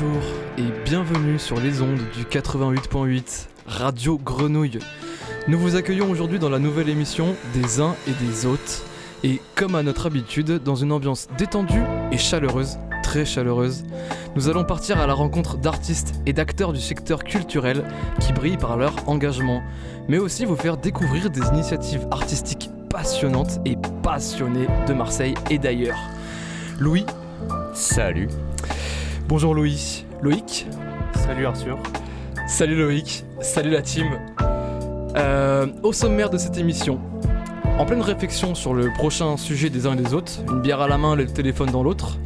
bonjour et bienvenue sur les ondes du 88.8 Radio Grenouille. Nous vous accueillons aujourd'hui dans la nouvelle émission des uns et des autres et comme à notre habitude dans une ambiance détendue et chaleureuse, très chaleureuse, nous allons partir à la rencontre d'artistes et d'acteurs du secteur culturel qui brillent par leur engagement, mais aussi vous faire découvrir des initiatives artistiques passionnantes et passionnées de Marseille et d'ailleurs. Louis. Salut. Bonjour Louis. Loïc. Salut Arthur. Salut Loïc. Salut la team. Euh, au sommaire de cette émission, en pleine réflexion sur le prochain sujet des uns et des autres, une bière à la main, le téléphone dans l'autre,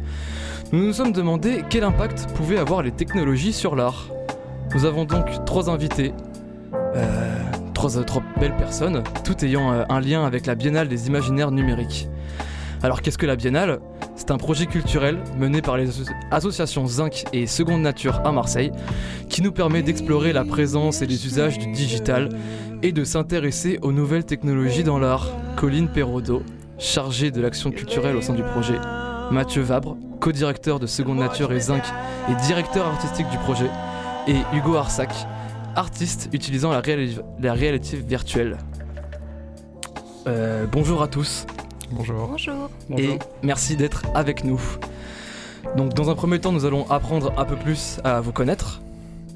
nous nous sommes demandé quel impact pouvaient avoir les technologies sur l'art. Nous avons donc trois invités, euh, trois, trois belles personnes, toutes ayant euh, un lien avec la Biennale des imaginaires numériques. Alors qu'est-ce que la Biennale? C'est un projet culturel mené par les associations Zinc et Seconde Nature à Marseille qui nous permet d'explorer la présence et les usages du digital et de s'intéresser aux nouvelles technologies dans l'art. Colline Perrodo, chargée de l'action culturelle au sein du projet, Mathieu Vabre, co-directeur de Seconde Nature et Zinc et directeur artistique du projet, et Hugo Arsac, artiste utilisant la, réalité virtuelle. Euh, bonjour à tous. Bonjour. Bonjour. Et merci d'être avec nous. Donc dans un premier temps, nous allons apprendre un peu plus à vous connaître.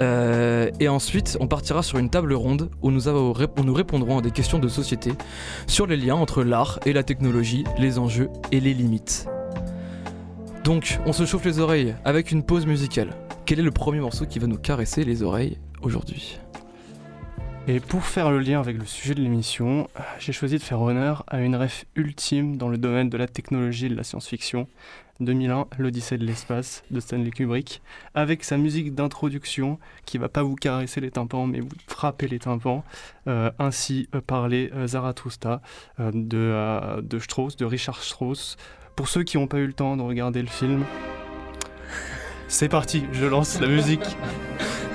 Euh, et ensuite, on partira sur une table ronde où nous, avons, où nous répondrons à des questions de société sur les liens entre l'art et la technologie, les enjeux et les limites. Donc, on se chauffe les oreilles avec une pause musicale. Quel est le premier morceau qui va nous caresser les oreilles aujourd'hui? Et pour faire le lien avec le sujet de l'émission, j'ai choisi de faire honneur à une ref ultime dans le domaine de la technologie et de la science-fiction, 2001, l'Odyssée de l'espace de Stanley Kubrick, avec sa musique d'introduction qui va pas vous caresser les tympans mais vous frapper les tympans. Euh, ainsi euh, parlait euh, Zarathustra euh, de, euh, de Strauss, de Richard Strauss. Pour ceux qui n'ont pas eu le temps de regarder le film, c'est parti, je lance la musique.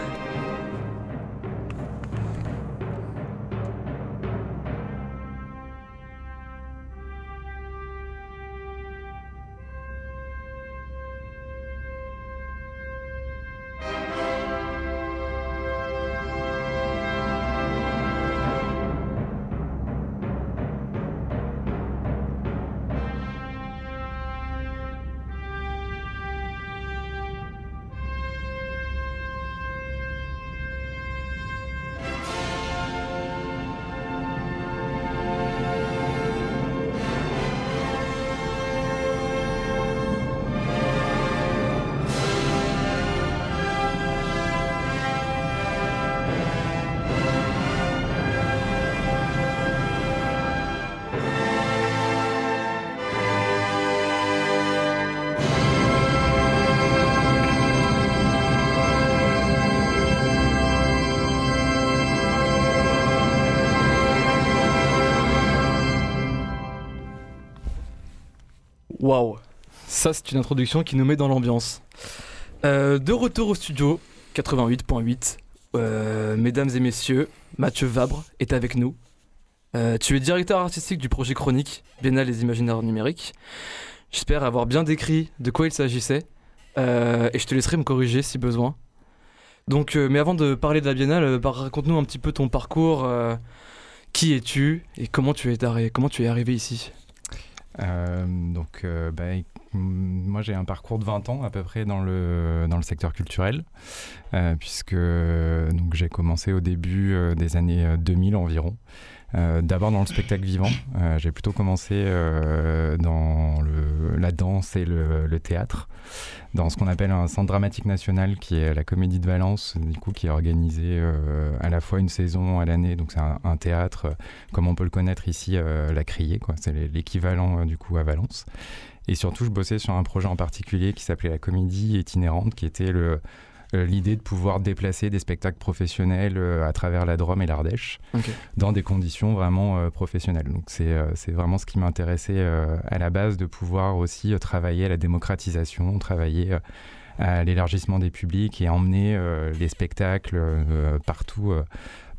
Ça, c'est une introduction qui nous met dans l'ambiance. Euh, de retour au studio 88.8, euh, mesdames et messieurs, Mathieu Vabre est avec nous. Euh, tu es directeur artistique du projet Chronique, Biennale des imaginaires numériques. J'espère avoir bien décrit de quoi il s'agissait et je te laisserai me corriger si besoin. Donc, mais avant de parler de la Biennale, bah, raconte-nous un petit peu ton parcours. qui es-tu et comment tu es, comment tu es arrivé ici? Donc, bah, moi, j'ai un parcours de 20 ans à peu près dans le, dans le secteur culturel, euh, puisque j'ai commencé au début euh, des années euh, 2000 environ. Euh, D'abord dans le spectacle vivant. J'ai plutôt commencé dans la danse et le, théâtre, dans ce qu'on appelle un centre dramatique national qui est la Comédie de Valence, du coup, qui est organisé à la fois une saison à l'année. Donc, c'est un, un théâtre, comme on peut le connaître ici, la Criée. C'est l'é- l'équivalent du coup à Valence. Et surtout, je bossais sur un projet en particulier qui s'appelait la Comédie itinérante, qui était le euh, l'idée de pouvoir déplacer des spectacles professionnels euh, à travers la Drôme et l'Ardèche dans des conditions vraiment euh, professionnelles. Donc c'est vraiment ce qui m'intéressait à la base de pouvoir aussi travailler à la démocratisation, travailler à l'élargissement des publics et emmener les spectacles euh,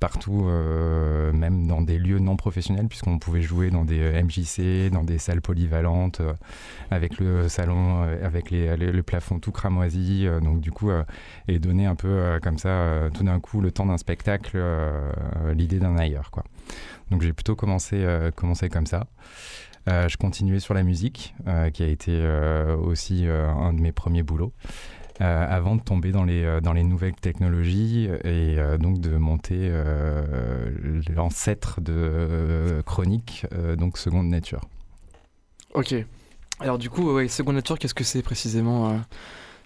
partout, euh, même dans des lieux non professionnels, puisqu'on pouvait jouer dans des MJC, dans des salles polyvalentes, avec le salon, avec les, le plafond tout cramoisi. donc du coup, et donner un peu comme ça, tout d'un coup, le temps d'un spectacle, l'idée d'un ailleurs. Quoi. Donc j'ai plutôt commencé, commencé comme ça. Euh, je continuais sur la musique, euh, qui a été euh, aussi un de mes premiers boulots. Avant de tomber dans les, dans les nouvelles technologies et donc de monter l'ancêtre de Chronique, donc Seconde Nature. Ok. Alors du coup, ouais, Seconde Nature, qu'est-ce que c'est précisément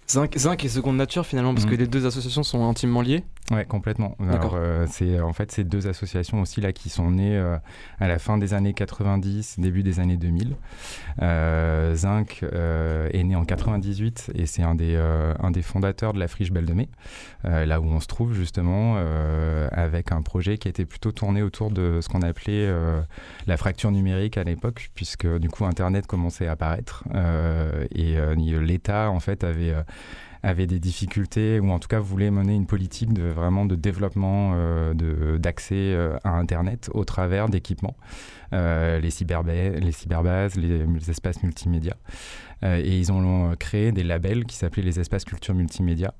Zinc, et Seconde Nature finalement, parce que mhm. les deux associations sont intimement liées. Ouais, complètement. Alors, euh, c'est en fait ces deux associations aussi là qui sont nées euh, à la fin des années 90, début des années 2000. Euh, Zinc est né en 98 et c'est un des un des fondateurs de la Friche Belle de Mai, là où on se trouve justement avec un projet qui était plutôt tourné autour de ce qu'on appelait la fracture numérique à l'époque, puisque du coup Internet commençait à apparaître et l'État en fait avait avait des difficultés ou en tout cas voulait mener une politique vraiment de développement euh, d'accès euh, à Internet au travers d'équipements, euh, les, les cyberbases, les, espaces multimédia. et ils ont créé des labels qui s'appelaient les espaces culture multimédia,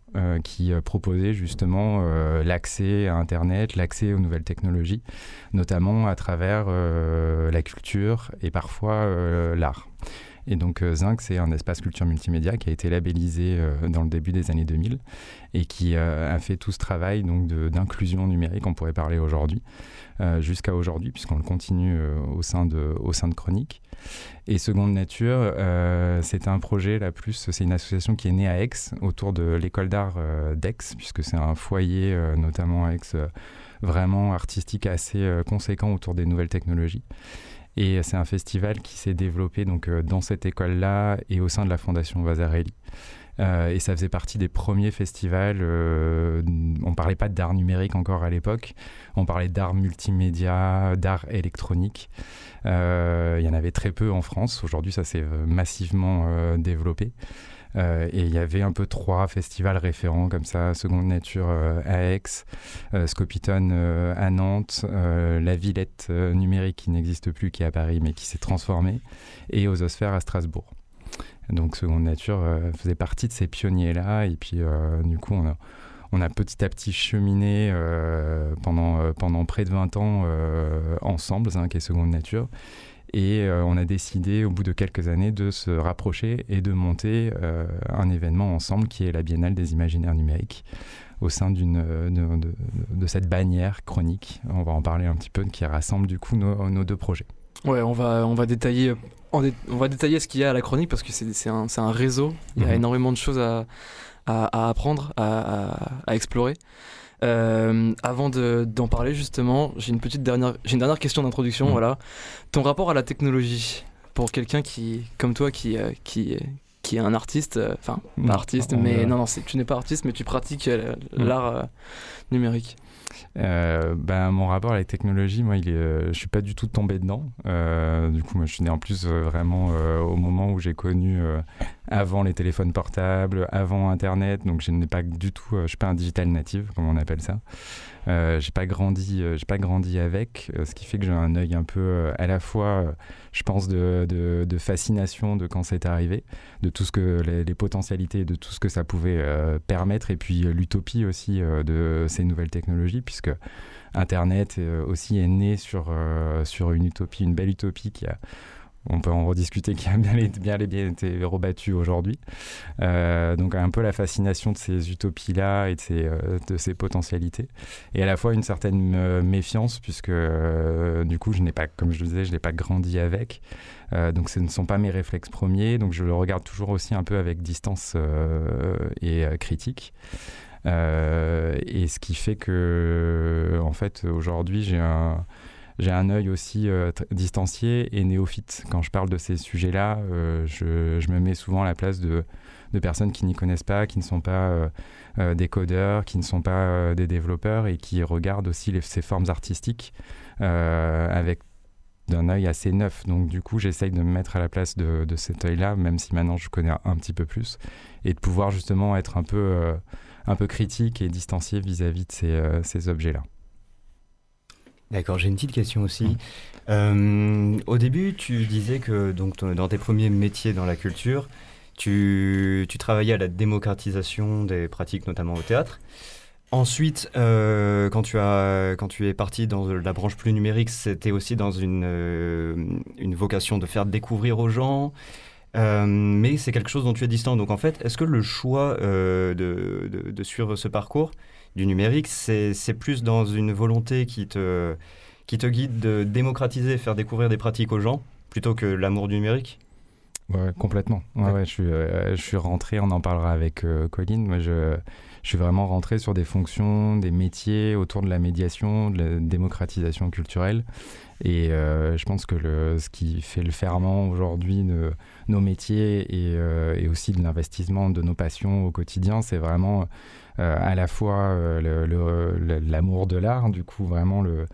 qui proposaient justement l'accès à Internet, l'accès aux nouvelles technologies, notamment à travers la culture et parfois l'art. Et donc euh, Zinc, c'est un espace culture multimédia qui a été labellisé euh, dans le début des années 2000 et qui euh, a fait tout ce travail donc d'inclusion numérique, on pourrait parler aujourd'hui, jusqu'à aujourd'hui, puisqu'on le continue au, sein de, Chronique. Et Seconde Nature, c'est un projet, là plus, c'est une association qui est née à Aix, autour de l'école d'art d'Aix, puisque c'est un foyer, notamment à Aix, vraiment artistique assez conséquent autour des nouvelles technologies. Et c'est un festival qui s'est développé donc, euh, dans cette école-là et au sein de la Fondation Vasarely. Euh, et ça faisait partie des premiers festivals. Euh, on parlait pas d'art numérique encore à l'époque. On parlait d'art multimédia, d'art électronique. Il y en avait très peu en France. Aujourd'hui, ça s'est massivement développé. Euh, et il y avait un peu trois festivals référents comme ça, Seconde Nature euh, à Aix, euh, Scopiton à Nantes, La Villette numérique qui n'existe plus, qui est à Paris mais qui s'est transformée, et Ososphère à Strasbourg. Donc Seconde Nature faisait partie de ces pionniers-là, et puis du coup on a petit à petit cheminé pendant, pendant près de 20 ans ensemble, Zinc et Seconde Nature. Et euh, on a décidé, au bout de quelques années, de se rapprocher et de monter euh, un événement ensemble qui est la Biennale des imaginaires numériques au sein d'une, euh, de, cette bannière chronique. On va en parler un petit peu, qui rassemble du coup nos, deux projets. Ouais, on va, on va détailler. On, va détailler ce qu'il y a à la chronique parce que c'est, un, un, réseau. Il y a mhm. énormément de choses à, à, apprendre, à, à explorer. Euh, avant d'en parler justement, j'ai une petite dernière, j'ai une dernière question d'introduction. Mm. Voilà, ton rapport à la technologie pour quelqu'un qui, comme toi, qui, euh, qui, qui est un artiste, euh, enfin pas artiste, mais non, non, tu n'es pas artiste, mais tu pratiques mm. l'art numérique. Euh, ben, mon rapport à la technologie, moi, il est, euh, je suis pas du tout tombé dedans. Euh, du coup, moi, je suis né en plus vraiment au moment où j'ai connu avant les téléphones portables, avant Internet. Donc, je n'ai pas du tout, je suis pas un digital native, comme on appelle ça. Euh, j'ai pas grandi, j'ai pas grandi avec, ce qui fait que j'ai un œil un peu à la fois, je pense, de, de, fascination de quand c'est arrivé, de tout ce que les, les, potentialités, de tout ce que ça pouvait permettre, et puis l'utopie aussi de ces nouvelles technologies puisque Internet euh, aussi est né sur, euh, sur une utopie, une belle utopie qui a on peut en rediscuter, qui a bien, bien, bien été rebattu aujourd'hui. Euh, donc un peu la fascination de ces utopies-là et de ces, ces potentialités. Et à la fois une certaine méfiance, puisque du coup, je n'ai pas, comme je le disais, je n'ai pas grandi avec. donc ce ne sont pas mes réflexes premiers. Donc je le regarde toujours aussi un peu avec distance et critique. Euh, et ce qui fait que, en fait, aujourd'hui, j'ai un j'ai un œil aussi euh, distancié et néophyte. Quand je parle de ces sujets-là, euh, je, me mets souvent à la place de, personnes qui n'y connaissent pas, qui ne sont pas des codeurs, qui ne sont pas des développeurs et qui regardent aussi ces formes artistiques avec d'un œil assez neuf. Donc du coup, j'essaye de me mettre à la place de, cet œil-là, même si maintenant je connais un petit peu plus, et de pouvoir justement être un peu un peu critique et distancié vis-à-vis de euh, ces objets-là. D'accord, j'ai une petite question aussi. Euh, au début, tu disais que donc, dans tes premiers métiers dans la culture, tu, tu travaillais à la démocratisation des pratiques, notamment au théâtre. Ensuite, euh, quand, tu as, quand tu es parti dans la branche plus numérique, c'était aussi dans une, euh, une vocation de faire découvrir aux gens. mais c'est quelque chose dont tu es distant. Donc en fait, est-ce que le choix de, de, de, suivre ce parcours du numérique, c'est plus dans une volonté qui te, qui te guide de démocratiser, faire découvrir des pratiques aux gens, plutôt que l'amour du numérique? Ouais, complètement. Ouais, je, suis, euh, je suis rentré, on en parlera avec euh, Colline. Moi, je, je suis vraiment rentré sur des fonctions, des métiers autour de la médiation, de la démocratisation culturelle. Et euh, je pense que le, ce qui fait le ferment aujourd'hui de nos métiers et, et aussi de l'investissement de nos passions au quotidien, c'est vraiment à la fois l'amour de l'art, du coup vraiment le,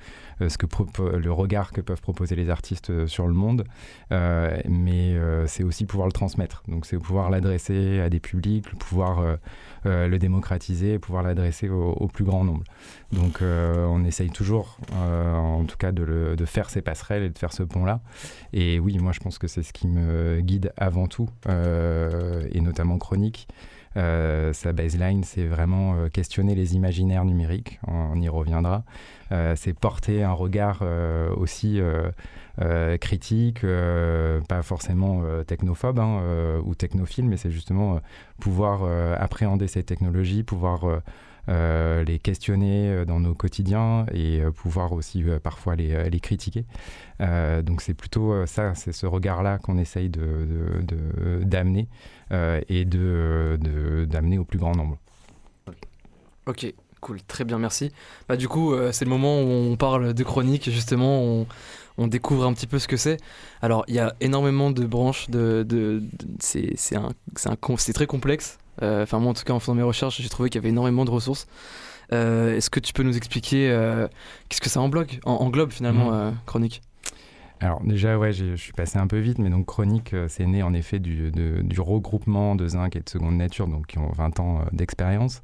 euh, ce que le regard que peuvent proposer les artistes euh, sur le monde, euh, mais c'est aussi pouvoir le transmettre. Donc c'est pouvoir l'adresser à des publics, pouvoir le démocratiser, pouvoir l'adresser au, plus grand nombre. Donc on essaye toujours, en tout cas, de, faire ces passerelles et de faire ce pont-là. Et oui, moi je pense que c'est ce qui me guide avant tout, et notamment chronique. Sa baseline, c'est vraiment questionner les imaginaires numériques, on y reviendra, euh, c'est porter un regard euh, aussi euh, critique, pas forcément technophobe hein, ou technophile, mais c'est justement pouvoir appréhender ces technologies, pouvoir les questionner dans nos quotidiens et pouvoir aussi parfois les, critiquer. donc c'est plutôt ça, c'est ce regard-là qu'on essaye d'amener de, de, et d'amener de, au plus grand nombre. Ok, Cool, très bien, merci. Bah, du coup, euh, c'est le moment où on parle de chronique, justement, on, découvre un petit peu ce que c'est. Alors, il y a énormément de branches, de, de, c'est très complexe. Euh, enfin, moi, en tout cas, en faisant mes recherches, j'ai trouvé qu'il y avait énormément de ressources. Euh, est-ce que tu peux nous expliquer qu'est-ce que ça englobe, englobe finalement, mmh. chronique? Alors déjà, ouais, je suis passé un peu vite, mais donc Chronique, c'est né en effet du, du, regroupement de Zinc et de Seconde Nature, donc qui ont 20 ans d'expérience.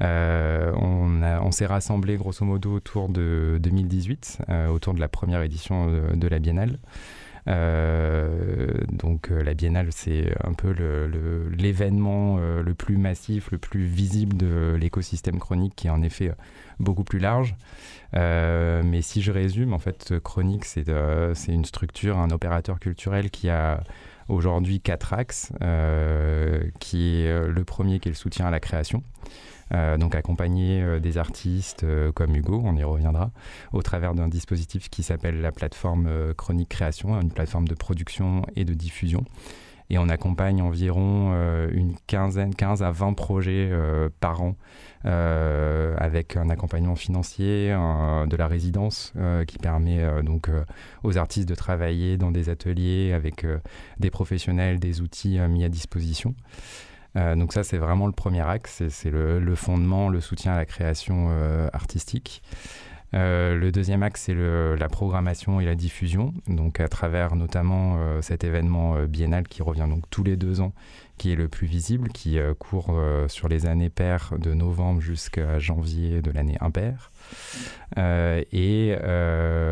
Euh, on, on s'est rassemblé grosso modo autour de 2018, euh, autour de la première édition de, la Biennale. Euh, donc la Biennale, c'est un peu l'événement le, le, plus massif, le plus visible de l'écosystème chronique, qui est en effet beaucoup plus large. mais si je résume, en fait, Chronique, c'est une structure, un opérateur culturel qui a aujourd'hui quatre axes, qui est le premier qui est le soutien à la création. Euh, donc accompagner euh, des artistes euh, comme Hugo, on y reviendra, au travers d'un dispositif qui s'appelle la plateforme Chronique Création, une plateforme de production et de diffusion. Et on accompagne environ une quinzaine, 15 à 20 projets par an avec un accompagnement financier, de la résidence qui permet donc aux artistes de travailler dans des ateliers avec des professionnels, des outils mis à disposition. Euh, donc ça, c'est vraiment le premier axe, c'est le, fondement, le soutien à la création euh, artistique. Euh, le deuxième axe, c'est la programmation et la diffusion, donc à travers notamment cet événement biennal qui revient donc tous les deux ans, qui est le plus visible, qui court sur les années paires de novembre jusqu'à janvier de l'année impaire. et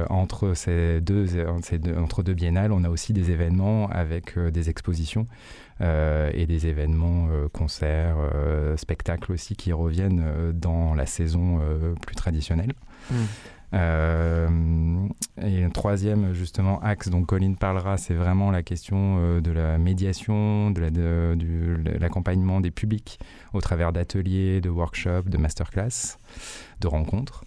entre ces deux, entre deux biennales, on a aussi des événements avec des expositions euh, et des événements, euh, concerts, euh, spectacles aussi qui reviennent dans la saison plus traditionnelle. Hmm. et un troisième justement axe dont Colline parlera, c'est vraiment la question de la médiation, de l'accompagnement des publics au travers d'ateliers, de workshops, de masterclass, de rencontres.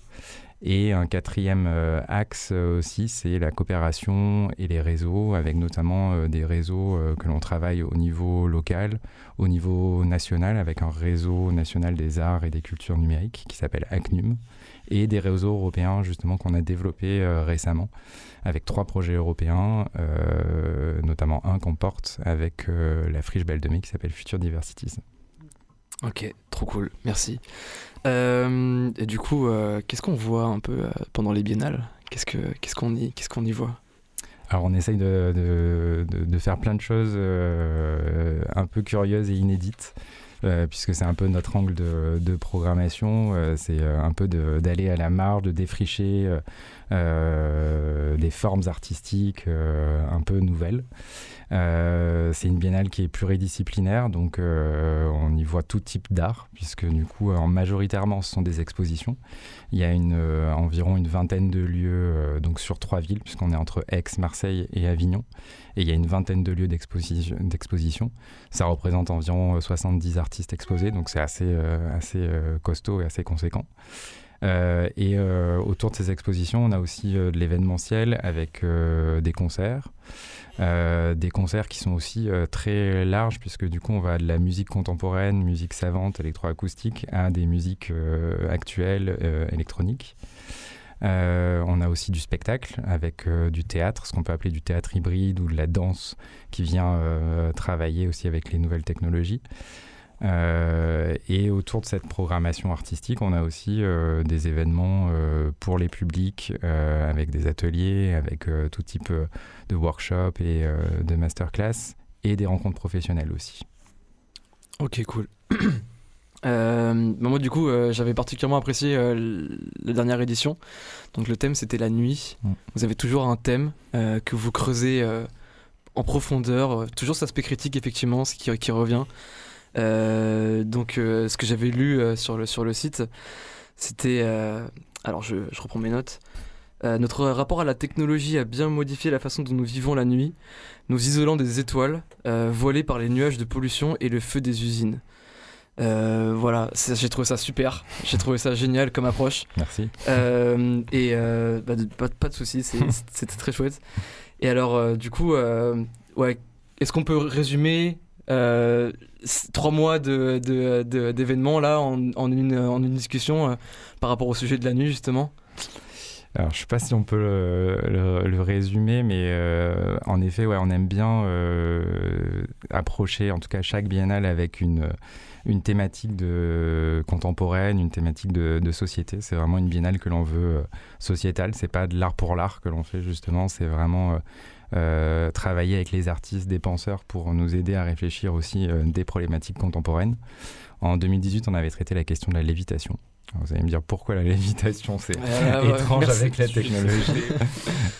Et un quatrième euh, axe euh, aussi, c'est la coopération et les réseaux, avec notamment euh, des réseaux que l'on travaille au niveau local, au niveau national, avec un réseau national des arts et des cultures numériques qui s'appelle ACNUM, et des réseaux européens justement qu'on a développés récemment, avec trois projets européens, notamment un qu'on porte avec la Friche Belle de Mai qui s'appelle Future Diversities. Ok, trop cool, merci. Euh, et du coup, euh, qu'est-ce qu'on voit un peu euh, pendant les biennales? Qu'est-ce qu'on qu'est-ce qu'on y, qu'est-ce qu'on y voit? Alors on essaye de, de, de, faire plein de choses un peu curieuses et inédites. puisque c'est un peu notre angle de, programmation, c'est un peu d'aller à la marge, de défricher des formes artistiques un peu nouvelles. Euh, c'est une biennale qui est pluridisciplinaire, donc euh, on y voit tout type d'art, puisque du coup, en majoritairement, ce sont des expositions. Il y a euh, environ une vingtaine de lieux donc sur trois villes, puisqu'on est entre Aix, Marseille et Avignon. Et il y a une vingtaine de lieux d'exposition. Ça représente environ 70 artistes exposés, donc c'est assez, assez costaud et assez conséquent. Et autour de ces expositions, on a aussi de l'événementiel avec des concerts. Euh, des concerts qui sont aussi euh, très larges, puisque du coup, on va de la musique contemporaine, musique savante, électroacoustique, à des musiques euh, actuelles, électroniques. on a aussi du spectacle avec du théâtre, ce qu'on peut appeler du théâtre hybride ou de la danse qui vient travailler aussi avec les nouvelles technologies. Euh, et autour de cette programmation artistique, on a aussi euh, des événements euh, pour les publics avec des ateliers, avec tout type de workshops et de masterclass et des rencontres professionnelles aussi. Ok, cool. Bah, moi, du coup, j'avais particulièrement apprécié la dernière édition. Donc, le thème, c'était la nuit. Mm. Vous avez toujours un thème que vous creusez en profondeur, toujours cet aspect critique, effectivement, ce qui, qui revient. Euh, donc, euh, ce que j'avais lu euh, sur, le, sur le site, c'était. alors, je, je, reprends mes notes. notre rapport à la technologie a bien modifié la façon dont nous vivons la nuit, nous isolant des étoiles, voilées par les nuages de pollution et le feu des usines. voilà, j'ai trouvé ça super, j'ai trouvé ça génial comme approche. Merci. et bah, pas, pas, de soucis, c'était très chouette. Et alors, du coup, ouais, est-ce qu'on peut résumer euh, trois mois d'événements de, de, là en, en, une, en une discussion euh, par rapport au sujet de la nuit justement alors, je sais pas si on peut le, résumer, mais euh, en effet, ouais, on aime bien approcher, en tout cas, chaque biennale avec une, une thématique de contemporaine, une thématique de, société. C'est vraiment une biennale que l'on veut sociétale. C'est pas de l'art pour l'art que l'on fait justement. C'est vraiment euh, travailler avec les artistes, des penseurs pour nous aider à réfléchir aussi euh, des problématiques contemporaines. En 2018, on avait traité la question de la lévitation. vous allez me dire pourquoi la lévitation, c'est étrange avec la technologie.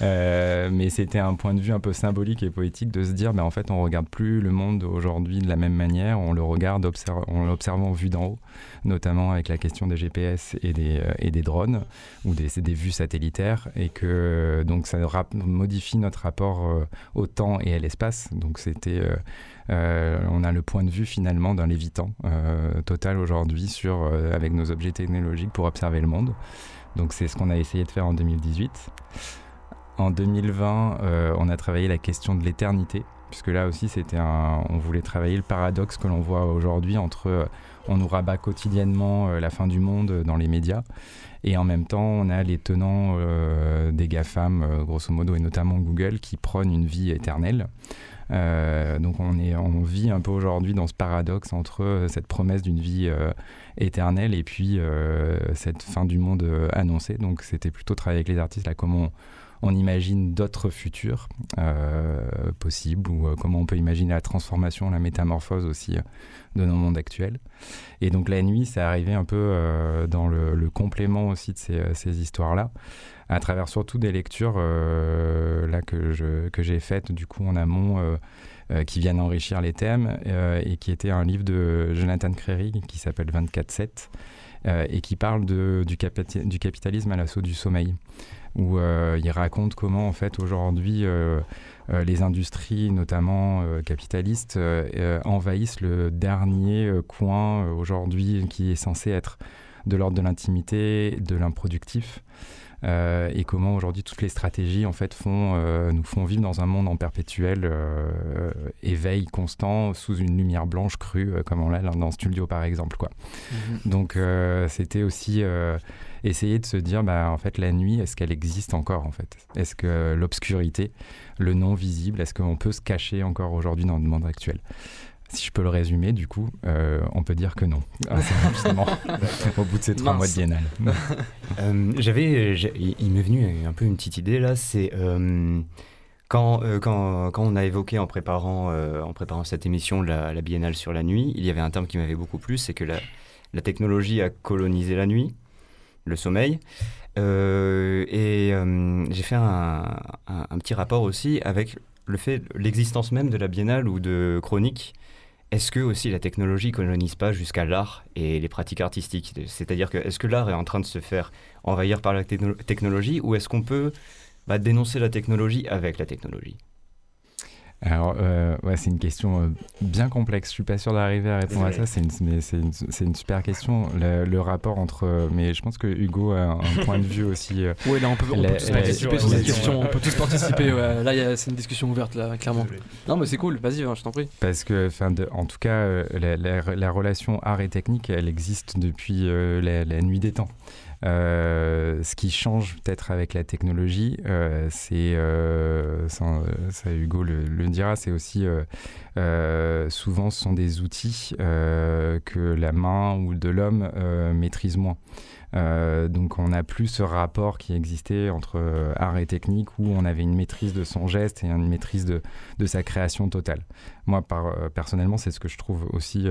Euh, mais c'était un point de vue un peu symbolique et poétique de se dire, ben, en fait, on regarde plus le monde aujourd'hui de la même manière, on le regarde en l'observant vu d'en haut, notamment avec la question des GPS et des, euh, et des drones, ou des, des vues satellitaires, et que donc ça modifie notre rapport euh, au temps et à l'espace. Donc c'était... Euh, on a le point de vue finalement d'un lévitant total aujourd'hui sur avec nos objets technologiques pour observer le monde. Donc c'est ce qu'on a essayé de faire en 2018. En 2020, on a travaillé la question de l'éternité, puisque là aussi c'était on voulait travailler le paradoxe que l'on voit aujourd'hui entre on nous rabat quotidiennement la fin du monde dans les médias et en même temps on a les tenants des GAFAM grosso modo et notamment Google qui prônent une vie éternelle euh, donc on, est, vit un peu aujourd'hui dans ce paradoxe entre euh, cette promesse d'une vie euh, éternelle et puis cette fin du monde annoncée. Donc c'était plutôt travailler avec les artistes là comment imagine d'autres futurs possibles ou comment on peut imaginer la transformation, la métamorphose aussi de nos mondes actuels. Et donc la nuit, c'est arrivé un peu dans le, complément aussi de ces, histoires-là à travers surtout des lectures euh, là que j'ai faites du coup en amont. Euh, euh, qui viennent enrichir les thèmes et qui était un livre de Jonathan Crary qui s'appelle 24-7 et qui parle du capitalisme à l'assaut du sommeil où il raconte comment en fait aujourd'hui les industries notamment capitalistes envahissent le dernier coin aujourd'hui qui est censé être de l'ordre de l'intimité, de l'improductif. Euh, et comment aujourd'hui toutes les stratégies en fait font, euh, nous font vivre dans un monde en perpétuel euh, éveil constant sous une lumière blanche crue comme on l'a dans Studio par exemple quoi. Mhm. Donc c'était aussi essayer de se dire bah en fait la nuit est-ce qu'elle existe encore en fait? Est-ce que l'obscurité, le non visible, est-ce qu'on peut se cacher encore aujourd'hui dans le monde actuel? Si je peux le résumer, du coup, euh, on peut dire que non, au bout de ces trois mois de biennale. Euh, j'avais, il m'est venu un peu une petite idée là, c'est euh, Quand, quand, quand, on a évoqué en préparant, en préparant cette émission la, la, biennale sur la nuit, il y avait un terme qui m'avait beaucoup plu, c'est que la, la, technologie a colonisé la nuit, le sommeil. et j'ai fait un, petit rapport aussi avec le fait, l'existence même de la biennale ou de chronique. Est-ce que aussi la technologie colonise pas jusqu'à l'art et les pratiques artistiques? C'est-à-dire que est-ce que l'art est en train de se faire envahir par la technologie ou est-ce qu'on peut bah, dénoncer la technologie avec la technologie? Alors, euh, ouais, c'est une question euh, bien complexe. Je suis pas sûr d'arriver à répondre à ça. C'est une, mais c'est une, une, super question. Le, rapport entre. Euh, mais je pense que Hugo a un point de vue aussi. oui, là, on peut, on peut tous participer sur cette question. On peut tous participer. Ouais. Là, c'est une discussion ouverte, là, clairement. Non, mais c'est cool. Vas-y, hein, je t'en prie. Parce que, de, en tout cas, la, la, relation art et technique, elle existe depuis la, nuit des temps. Euh, ce qui change peut-être avec la technologie, euh, c'est, euh, ça, Hugo le, dira, c'est aussi souvent ce sont des outils que la main ou de l'homme maîtrise moins. Euh, donc on n'a plus ce rapport qui existait entre euh, art et technique où on avait une maîtrise de son geste et une maîtrise de, sa création totale. Moi, euh, personnellement, c'est ce que je trouve aussi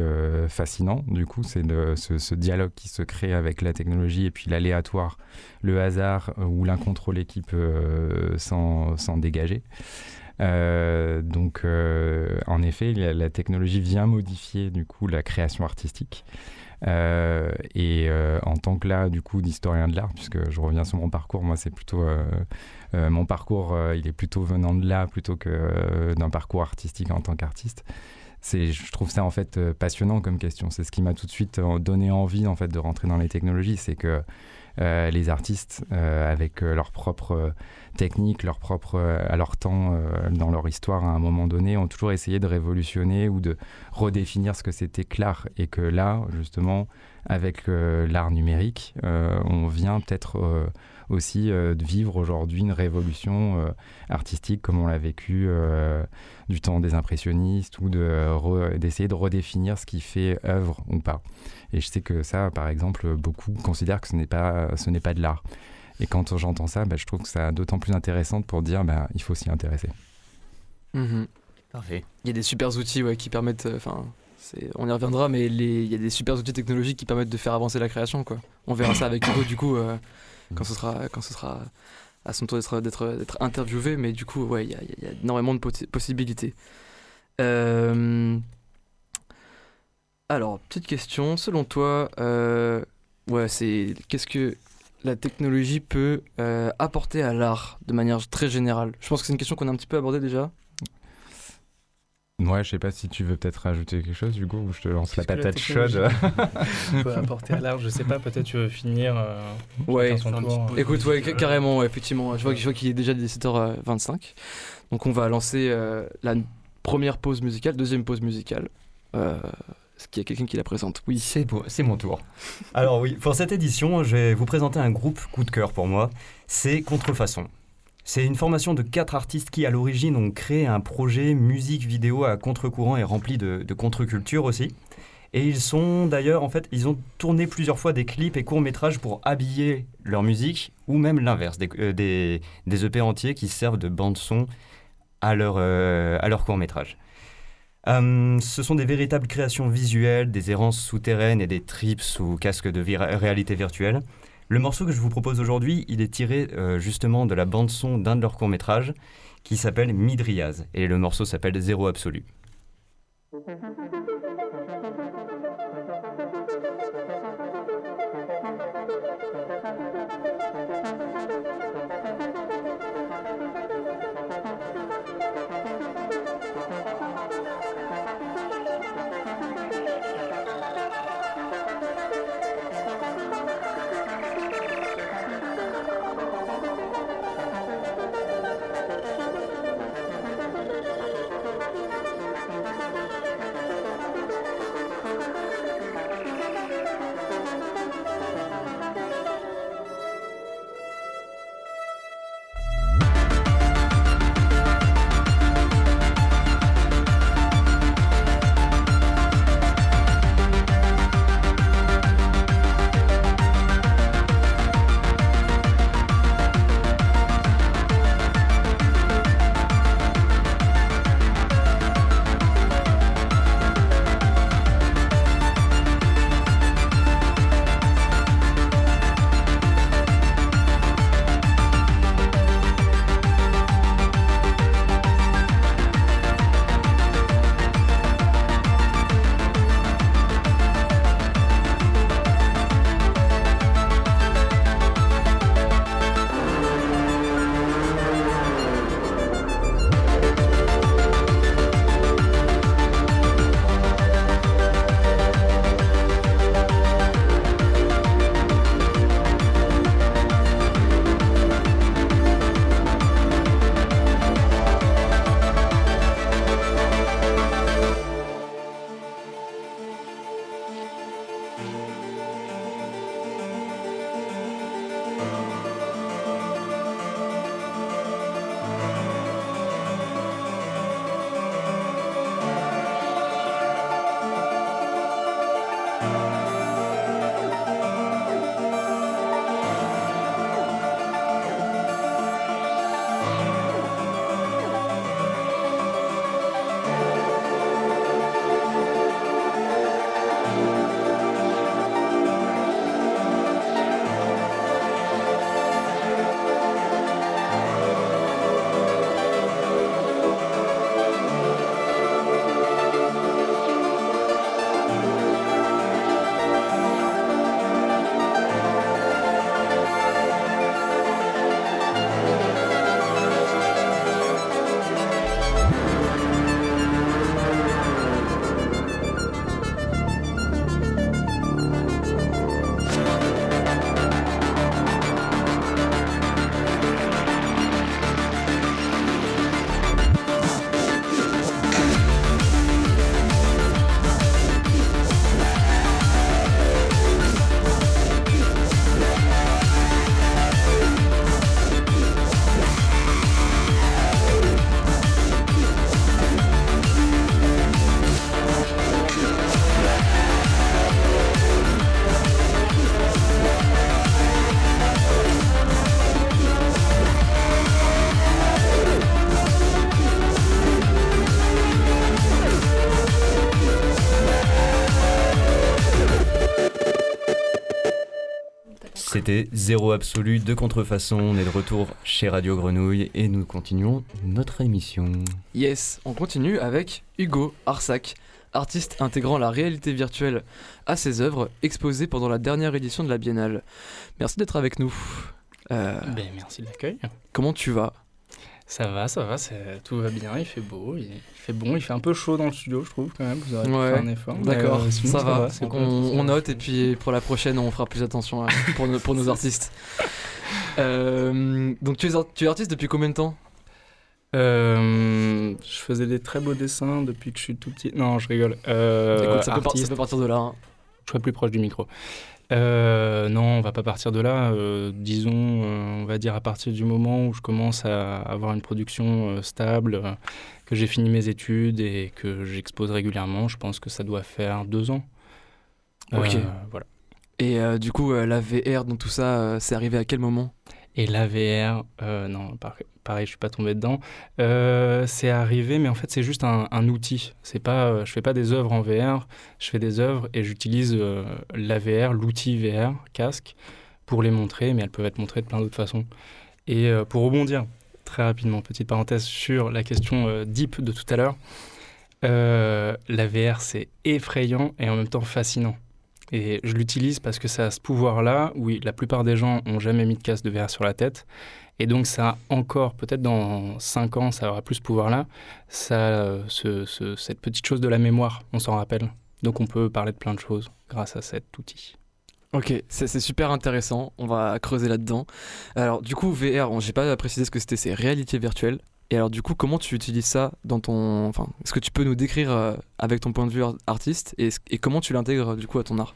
fascinant. Du coup, c'est ce, ce, dialogue qui se crée avec la technologie et puis l'aléatoire, le hasard ou l'incontrôlé qui peut s'en dégager. donc, en effet, la, la, technologie vient modifier du coup la création artistique. Euh, et euh, en tant que là, du coup, d'historien de l'art, puisque je reviens sur mon parcours, moi, c'est plutôt. Euh, mon parcours, il est plutôt venant de là plutôt que d'un parcours artistique en tant qu'artiste. Je trouve ça en fait passionnant comme question. C'est ce qui m'a tout de suite donné envie en fait de rentrer dans les technologies, c'est que les artistes, avec leur propre techniques, leur propre, euh, à leur temps, euh, dans leur histoire, à un moment donné, ont toujours essayé de révolutionner ou de redéfinir ce que c'était l'art. Et que là, justement, avec euh, l'art numérique, on vient peut-être aussi de vivre aujourd'hui une révolution artistique comme on l'a vécu du temps des impressionnistes ou d'essayer de, de, redéfinir ce qui fait œuvre ou pas. Et je sais que ça, par exemple, beaucoup considèrent que ce n'est pas, ce n'est pas de l'art. Et quand j'entends ça, bah, je trouve que ça d'autant plus intéressant pour dire bah, il faut s'y intéresser. Mhm. Parfait. Il y a des super outils ouais, qui permettent. Euh, enfin, on y reviendra, mais il y a des super outils technologiques qui permettent de faire avancer la création. Quoi. On verra ça avec Hugo du coup euh, quand ce sera quand ce sera à son tour d'être interviewé. Mais du coup, ouais, il y, a énormément de possibilités. Euh, alors, petite question. Selon toi, ouais, c'est qu'est-ce que la technologie peut euh, apporter à l'art de manière très générale? Je pense que c'est une question qu'on a un petit peu abordée déjà. Ouais, je sais pas si tu veux peut-être rajouter quelque chose, Hugo, ou je te lance la patate chaude. peut apporter à l'art, je sais pas, peut-être tu veux finir. Euh, ouais, son tour, euh, écoute, ouais, carrément, effectivement. Je vois, qu'il est déjà 17h25. Donc on va lancer la première pause musicale, deuxième pause musicale. Est-ce qu'il y a quelqu'un qui la présente? Oui. C'est, c'est mon tour. Alors oui, pour cette édition, je vais vous présenter un groupe coup de cœur pour moi. C'est Contrefaçon. C'est une formation de quatre artistes qui, à l'origine, ont créé un projet musique vidéo à contre-courant et rempli de, contre-culture aussi. Et ils sont d'ailleurs, en fait, ils ont tourné plusieurs fois des clips et courts-métrages pour habiller leur musique, ou même l'inverse, des, euh, des, EP entiers qui servent de bande-son à leur, euh, à leur court-métrage. Euh, ce sont des véritables créations visuelles, des errances souterraines et des trips sous casque de réalité virtuelle. Le morceau que je vous propose aujourd'hui, il est tiré euh, justement de la bande-son d'un de leurs courts-métrages qui s'appelle Midriaz et le morceau s'appelle Zéro Absolu. C'était Zéro Absolu de Contrefaçon. On est de retour chez Radio Grenouille et nous continuons notre émission. Yes, on continue avec Hugo Arsac, artiste intégrant la réalité virtuelle à ses œuvres exposées pendant la dernière édition de la Biennale. Merci d'être avec nous. Euh, Ben, merci de l'accueil. comment tu vas? Ça va, ça va, tout va bien, il fait beau, il, il fait bon, il fait un peu chaud dans le studio, je trouve, quand même. Vous aurez Ouais, faire un effort. D'accord, euh, ça, va. c'est on, on note et puis pour la prochaine, on fera plus attention à- pour, nos, pour nos artistes. Euh, donc tu es, ar- tu es artiste depuis combien de temps? Euh, je faisais des très beaux dessins depuis que je suis tout petit. Non, je rigole. Euh, Écoute, ça, peut ça peut partir de là. hein. je serais plus proche du micro. Euh, non, on va pas partir de là. euh, disons, euh, on va dire à partir du moment où je commence à avoir une production stable, que j'ai fini mes études et que j'expose régulièrement, je pense que ça doit faire deux ans. Ok. Voilà. Et du coup, la VR, dans tout ça, c'est arrivé à quel moment? Et la VR, euh, non, par- pareil, je suis pas tombé dedans. Euh, c'est arrivé, mais en fait, c'est juste un, outil. C'est pas, euh, je fais pas des œuvres en VR. Je fais des œuvres et j'utilise euh, la VR, l'outil VR, casque, pour les montrer, mais elles peuvent être montrées de plein d'autres façons. Et pour rebondir très rapidement, petite parenthèse sur la question deep de tout à l'heure, euh, la VR, c'est effrayant et en même temps fascinant. Et je l'utilise parce que ça a ce pouvoir-là. Oui, la plupart des gens ont jamais mis de casque de VR sur la tête. Et donc, ça a encore, peut-être dans 5 ans, ça aura plus ce pouvoir-là. Ça, ce- ce- cette petite chose de la mémoire, on s'en rappelle. Donc, on peut parler de plein de choses grâce à cet outil. Ok, c'est super intéressant. On va creuser là-dedans. Alors, du coup, VR, j'ai pas précisé ce que c'était, c'est réalité virtuelle. Et alors, du coup, comment tu utilises ça dans ton. Enfin, est-ce que tu peux nous décrire euh, avec ton point de vue ar- artiste et, comment tu l'intègres du coup à ton art?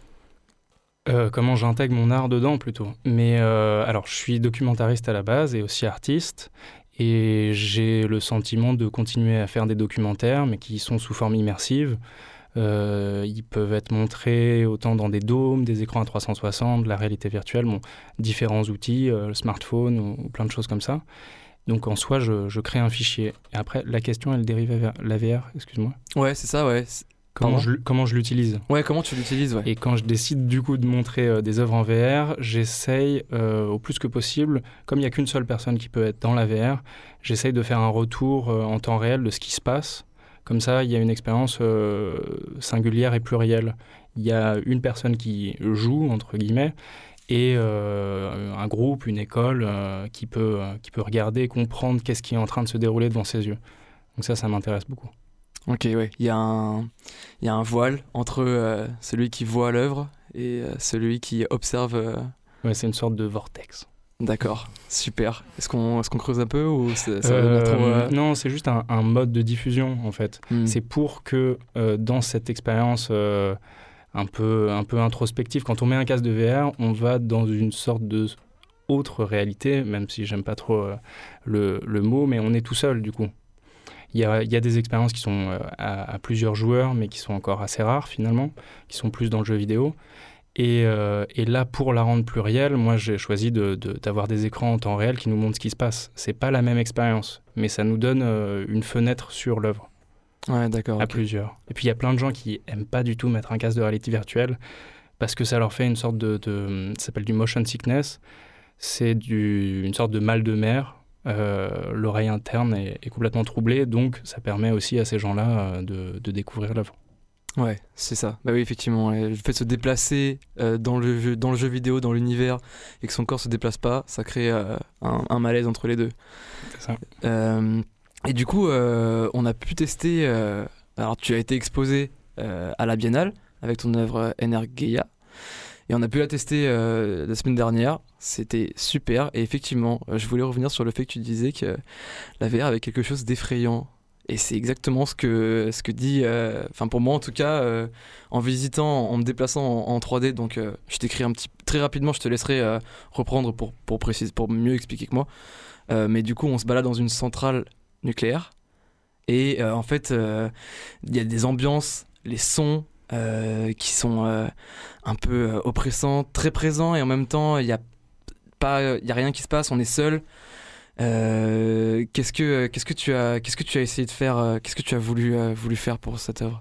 Euh, comment j'intègre mon art dedans plutôt? Mais euh, alors, je suis documentariste à la base et aussi artiste. Et j'ai le sentiment de continuer à faire des documentaires, mais qui sont sous forme immersive. Ils peuvent être montrés autant dans des dômes, des écrans à 360, de la réalité virtuelle, différents outils, le smartphone ou plein de choses comme ça. Donc en soi, je, je crée un fichier. Et après, la question, elle dérive vers la VR, excuse-moi. Ouais, c'est ça, ouais. Comment Pardon je, comment je l'utilise Ouais, comment tu l'utilises, ouais. et quand je décide du coup de montrer euh, des œuvres en VR, j'essaye euh, au plus que possible, comme il n'y a qu'une seule personne qui peut être dans la VR, j'essaye de faire un retour euh, en temps réel de ce qui se passe. Comme ça, il y a une expérience singulière et plurielle. Il y a une personne qui joue, entre guillemets, et euh, un groupe, une école euh, qui, peut, euh, qui peut regarder, comprendre qu'est-ce qui est en train de se dérouler devant ses yeux. Donc ça, ça m'intéresse beaucoup. Ok, ouais. Il y, a un... il y a un voile entre celui qui voit l'œuvre et celui qui observe. Ouais, c'est une sorte de vortex. D'accord, super. Est-ce qu'on est qu'on creuse un peu ou ça trop. Non, c'est juste un, un mode de diffusion en fait. hmm. C'est pour que dans cette expérience un, peu, un peu introspective, quand on met un casque de VR, on va dans une sorte de autre réalité, même si j'aime pas trop euh, le, le mot, mais on est tout seul du coup. Il y a, il y a des expériences qui sont euh, à, plusieurs joueurs, mais qui sont encore assez rares finalement, qui sont plus dans le jeu vidéo. Et, euh, et là, pour la rendre plurielle, moi j'ai choisi de- de- d'avoir des écrans en temps réel qui nous montrent ce qui se passe. C'est pas la même expérience, mais ça nous donne une fenêtre sur l'œuvre Ouais, d'accord. à plusieurs. Et puis il y a plein de gens qui aiment pas du tout mettre un casque de réalité virtuelle parce que ça leur fait une sorte de, de ça s'appelle du motion sickness. C'est une sorte de mal de mer. Euh, L'oreille interne est, est complètement troublée, donc ça permet aussi à ces gens-là euh, de, de découvrir l'œuvre. Ouais, c'est ça. Bah oui, effectivement. Le fait de se déplacer euh, dans, le jeu, dans le jeu vidéo, dans l'univers, et que son corps se déplace pas, ça crée euh, un, un malaise entre les deux. C'est ça. Euh, et du coup, euh, on a pu tester. euh, alors, tu as été exposé euh, à la Biennale avec ton œuvre Energeia. Et on a pu la tester la semaine dernière. C'était super. Et effectivement, je voulais revenir sur le fait que tu disais que la VR avait quelque chose d'effrayant. Et c'est exactement ce que, ce que dit, enfin pour moi en tout cas, en visitant, en me déplaçant en, en 3D. Donc je t'écris un petit, très rapidement, je te laisserai reprendre pour, pour, préciser, pour mieux expliquer que moi. Mais du coup, on se balade dans une centrale nucléaire. Et euh, en fait, euh, il y a des ambiances, les sons euh, qui sont un peu oppressants, très présents, et en même temps, il n'y a, pas- il a rien qui se passe, on est seul. Qu'est-ce que qu'est-ce que tu as qu'est-ce que tu as essayé de faire qu'est-ce que tu as voulu voulu faire pour cette œuvre?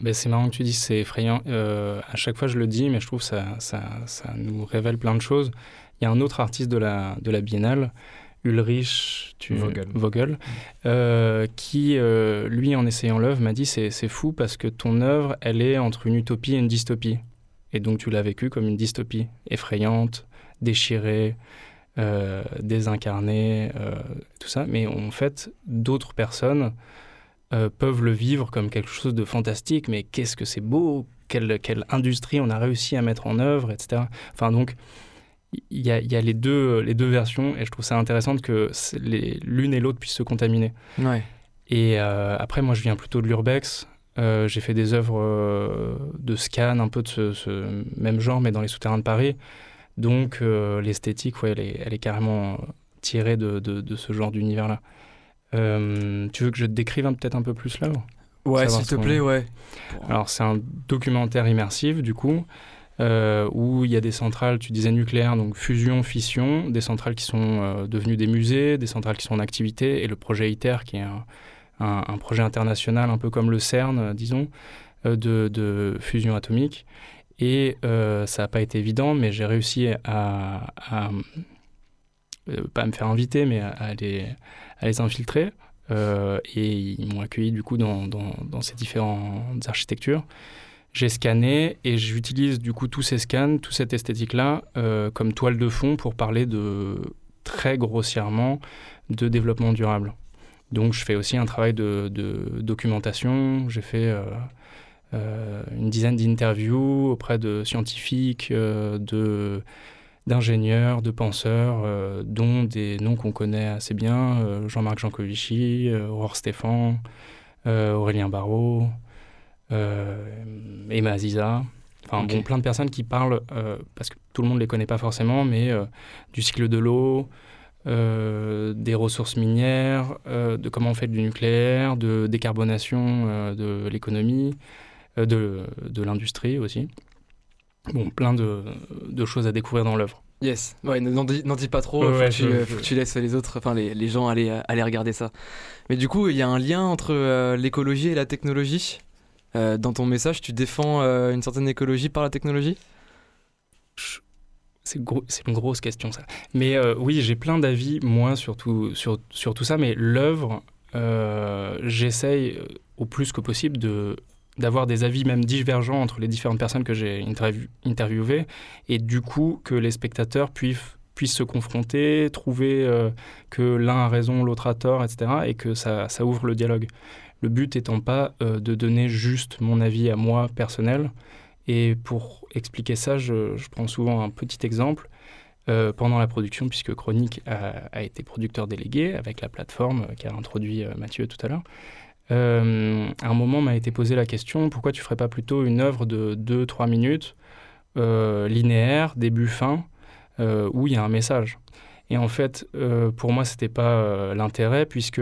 Ben, c'est marrant que tu dis c'est effrayant. À chaque fois, je le dis, mais je trouve ça, ça, ça, nous révèle plein de choses. Il y a un autre artiste de la, de la Biennale, Ulrich tu, Vogel, Vogel euh, qui, euh, lui, en essayant l'œuvre, m'a dit c'est, c'est fou parce que ton œuvre, elle est entre une utopie et une dystopie. Et donc, tu l'as vécu comme une dystopie, effrayante, déchirée, euh, désincarnée, tout ça. Mais en fait, d'autres personnes peuvent le vivre comme quelque chose de fantastique, mais qu'est-ce que c'est beau, quelle, quelle, industrie on a réussi à mettre en œuvre, etc. Enfin donc, il y a, y a, les, deux, les deux versions, et je trouve ça intéressant que l'une et l'autre puissent se contaminer. Ouais. Et euh, après, moi, je viens plutôt de l'urbex. Euh, j'ai fait des œuvres euh, de scan, un peu de ce, ce, même genre, mais dans les souterrains de Paris. Donc, l'esthétique, ouais, elle est, elle est carrément tirée de, de, de ce genre d'univers-là. Tu veux que je te décrive peut-être un peu plus l'œuvre? Ouais, s'il te plaît, ouais. Alors, c'est un documentaire immersif, du coup, euh, où il y a des centrales, tu disais nucléaires, donc fusion, fission, des centrales qui sont euh, devenues des musées, des centrales qui sont en activité, et le projet ITER, qui est un, projet international, un peu comme le CERN, euh, disons, de, fusion atomique. Et ça n'a pas été évident, mais j'ai réussi à, pas à me faire inviter, mais à, les, infiltrer. Et ils m'ont accueilli du coup dans, ces différentes architectures. J'ai scanné et j'utilise du coup tous ces scans, toute cette esthétique-là euh, comme toile de fond pour parler de très grossièrement de développement durable. Donc je fais aussi un travail de, documentation. J'ai fait euh, euh, une dizaine d'interviews auprès de scientifiques, de d'ingénieurs, de penseurs, dont des noms qu'on connaît assez bien, Jean-Marc Jancovici, Aurore Stéphan, Aurélien Barraud, euh, Emma Aziza. Enfin, okay. bon, plein de personnes qui parlent, euh, parce que tout le monde ne les connaît pas forcément, mais du cycle de l'eau, des ressources minières, de comment on fait du nucléaire, de décarbonation de l'économie, de, de l'industrie aussi. Bon, plein de, de, choses à découvrir dans l'œuvre. Yes, ouais, n'en dis, dis, pas trop, ouais, faut, ouais, que tu, je, faut, que tu, laisses les autres, enfin les, les, gens aller, aller regarder ça. Mais du coup, il y a un lien entre euh, l'écologie et la technologie? Euh, dans ton message, tu défends euh, une certaine écologie par la technologie? C'est une grosse question ça. Mais euh, oui, j'ai plein d'avis, moi, sur tout, sur, tout ça, mais l'œuvre, j'essaye au plus que possible de d'avoir des avis même divergents entre les différentes personnes que j'ai interview interviewées et du coup que les spectateurs puissent, se confronter, trouver que l'un a raison, l'autre a tort, etc. et que ça ouvre le dialogue. Le but étant pas euh, de donner juste mon avis à moi personnel. Et pour expliquer ça, je, prends souvent un petit exemple. Euh, pendant la production, puisque Chronique a, été producteur délégué avec la plateforme qu'a introduit euh, Mathieu tout à l'heure, euh, à un moment m'a été posé la question pourquoi tu ferais pas plutôt une œuvre de 2-3 minutes euh, linéaire, début fin, euh, où il y a un message? Et en fait, euh, pour moi, c'était pas euh, l'intérêt puisque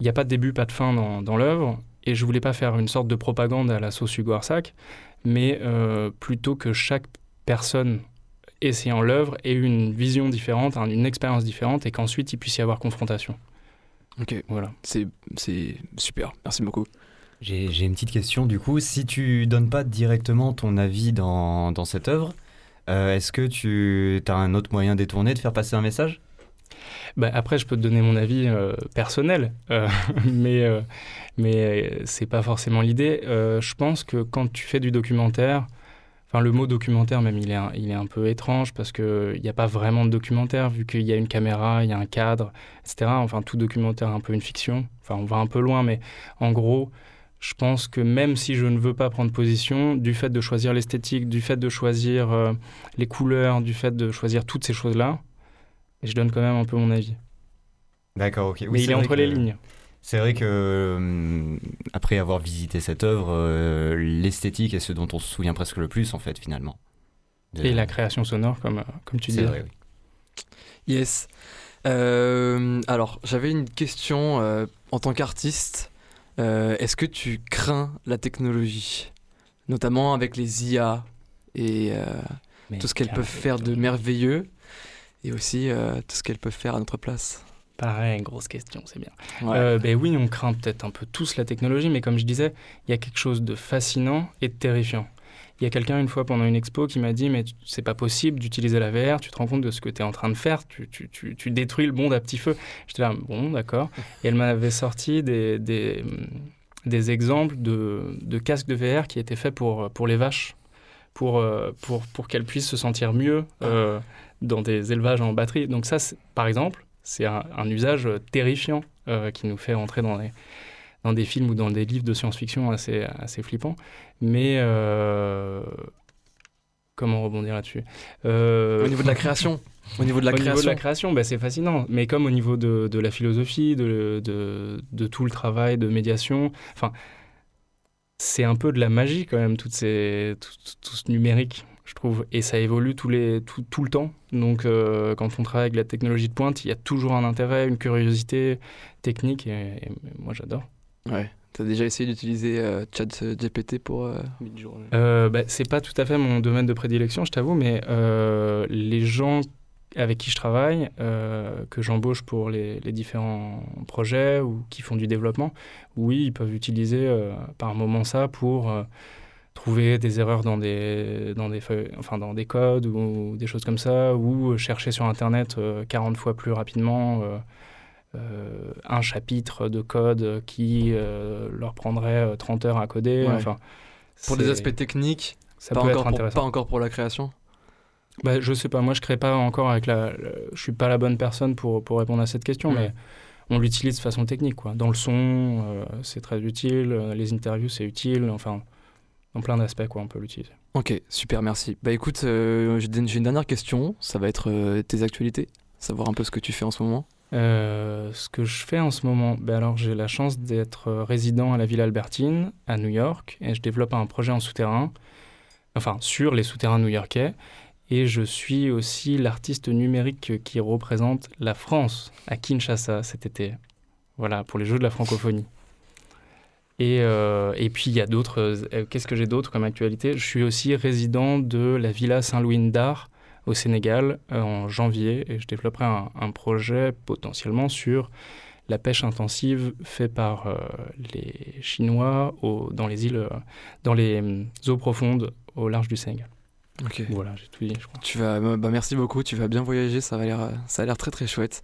il n'y a pas de début, pas de fin dans, dans l'œuvre, et je voulais pas faire une sorte de propagande à la sauce Hugo Arsac, mais euh, plutôt que chaque personne essayant l'œuvre ait une vision différente, une expérience différente, et qu'ensuite il puisse y avoir confrontation. Ok, voilà, c'est super, merci beaucoup. J'ai une petite question du coup. Si tu donnes pas directement ton avis dans, dans cette œuvre, euh, est-ce que tu as un autre moyen détourné de faire passer un message? Bah, Après, je peux te donner mon avis euh, personnel, euh, mais, euh, mais c'est pas forcément l'idée. Euh, je pense que quand tu fais du documentaire, Enfin, le mot documentaire, même, il est un, il est un peu étrange parce qu'il n'y a pas vraiment de documentaire, vu qu'il y a une caméra, il y a un cadre, etc. Enfin, tout documentaire est un peu une fiction. Enfin, on va un peu loin, mais en gros, je pense que même si je ne veux pas prendre position, du fait de choisir l'esthétique, du fait de choisir euh, les couleurs, du fait de choisir toutes ces choses-là, je donne quand même un peu mon avis. D'accord, ok. Oui, mais il est entre que... les lignes. C'est vrai que euh, après avoir visité cette œuvre, euh, l'esthétique est ce dont on se souvient presque le plus en fait finalement. De... Et la création sonore comme comme tu dis. Vrai, oui. Yes. Euh, alors j'avais une question euh, en tant qu'artiste. Euh, est-ce que tu crains la technologie, notamment avec les IA et tout ce qu'elles peuvent faire de merveilleux, et aussi tout ce qu'elles peuvent faire à notre place? Pareil, grosse question, c'est bien. Euh, ben oui, on craint peut-être un peu tous la technologie, mais comme je disais, il y a quelque chose de fascinant et de terrifiant. Il y a quelqu'un une fois pendant une expo qui m'a dit mais c'est pas possible d'utiliser la VR, tu te rends compte de ce que tu es en train de faire, tu, tu, tu, tu, détruis le monde à petit feu. J'étais là, bon d'accord. Et elle m'avait sorti des, des, des, exemples de, de casques de VR qui étaient faits pour, pour les vaches, pour, euh, pour, pour qu'elles puissent se sentir mieux euh, dans des élevages en batterie. Donc ça, par exemple, c'est un, un, usage terrifiant euh, qui nous fait entrer dans les dans des films ou dans des livres de science-fiction assez, assez flippants. Mais euh, comment rebondir là-dessus? Euh, Au niveau de la création Au niveau de la au création, niveau de la création bah, c'est fascinant. Mais comme au niveau de, de la philosophie, de, de, de, tout le travail de médiation, enfin, c'est un peu de la magie quand même, toutes ces, tout, tout, ce numérique, je trouve. Et ça évolue tous les, tout, tout le temps. Donc, euh, quand on travaille avec la technologie de pointe, il y a toujours un intérêt, une curiosité technique. et, et moi, j'adore. Ouais. T'as déjà essayé d'utiliser euh, ChatGPT pour euh... euh, bah, C'est pas tout à fait mon domaine de prédilection, je t'avoue, mais euh, les gens avec qui je travaille, euh, que j'embauche pour les, les, différents projets ou qui font du développement, oui, ils peuvent utiliser euh, par moment ça pour trouver des erreurs dans des, dans, des feuilles, enfin, dans des codes ou, ou, des choses comme ça, ou chercher sur Internet 40 fois plus rapidement euh, un chapitre de code qui euh, leur prendrait 30 euh, heures à coder. Ouais. Enfin, pour des aspects techniques, ça pas, peut encore être intéressant. Pour, pas encore pour la création? Bah, Je sais pas, moi je crée pas encore avec la. la je suis pas la bonne personne pour, pour répondre à cette question, mmh. mais on l'utilise de façon technique. Quoi. Dans le son, euh, c'est très utile, les interviews, c'est utile, enfin, dans plein d'aspects, quoi, on peut l'utiliser. Ok, super, merci. Bah écoute, euh, j'ai une dernière question, ça va être euh, tes actualités, savoir un peu ce que tu fais en ce moment? Euh, ce que je fais en ce moment, ben alors j'ai la chance d'être résident à la ville Albertine, à New York, et je développe un projet en souterrain, enfin sur les souterrains new-yorkais, et je suis aussi l'artiste numérique qui représente la France à Kinshasa cet été, voilà, pour les Jeux de la francophonie. Et, euh, et puis il y a d'autres, euh, qu'est-ce que j'ai d'autre comme actualité? Je suis aussi résident de la Villa Saint-Louis d'Art, au Sénégal euh, en janvier et je développerai un, un, projet potentiellement sur la pêche intensive faite par euh, les Chinois au, dans les îles, euh, dans les euh, eaux profondes au large du Sénégal. Ok. Voilà, j'ai tout dit, je crois. Tu vas, bah merci beaucoup. Tu vas bien voyager. Ça va l'air, ça a l'air très très chouette.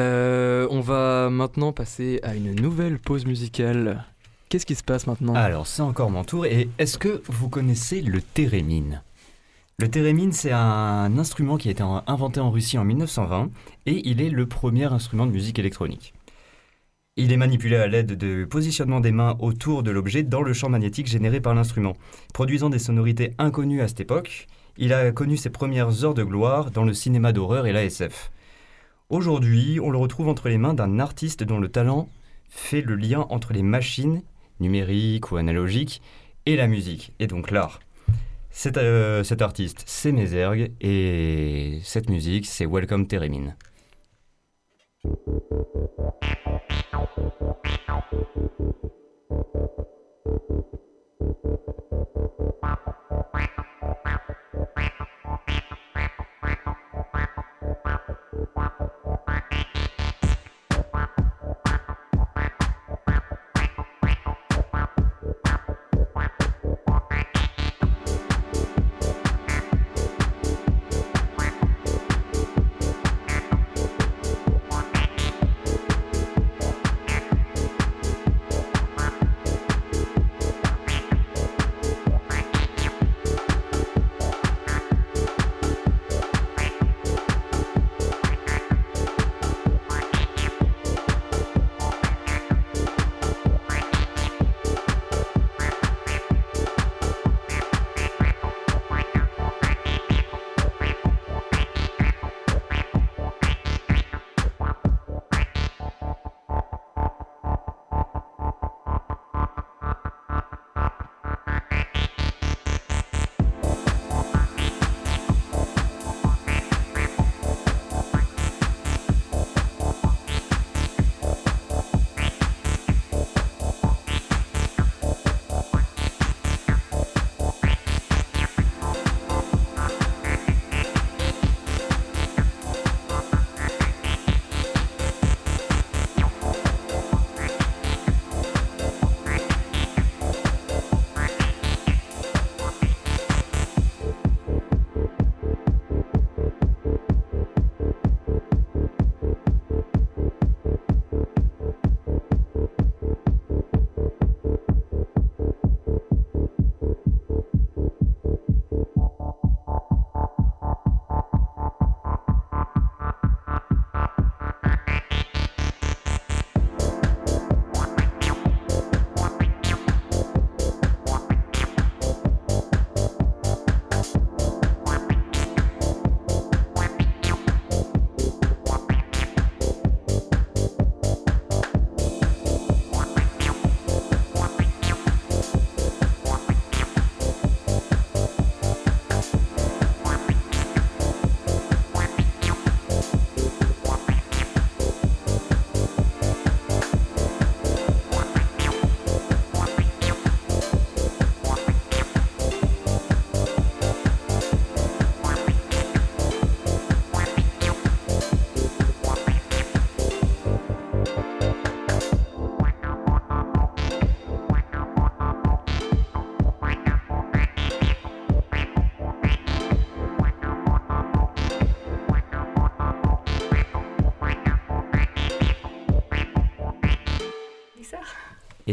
Euh, on va maintenant passer à une nouvelle pause musicale. Qu'est-ce qui se passe maintenant? Alors, c'est encore mon tour. Et est-ce que vous connaissez le thérémine? Le thérémine, c'est un instrument qui a été inventé en Russie en 1920 et il est le premier instrument de musique électronique. Il est manipulé à l'aide de positionnement des mains autour de l'objet dans le champ magnétique généré par l'instrument. Produisant des sonorités inconnues à cette époque, il a connu ses premières heures de gloire dans le cinéma d'horreur et l'ASF. Aujourd'hui, on le retrouve entre les mains d'un artiste dont le talent fait le lien entre les machines, numérique ou analogique, et la musique, et donc l'art. Cet, euh, cet artiste, c'est Mézergue, et cette musique, c'est Welcome Térémine.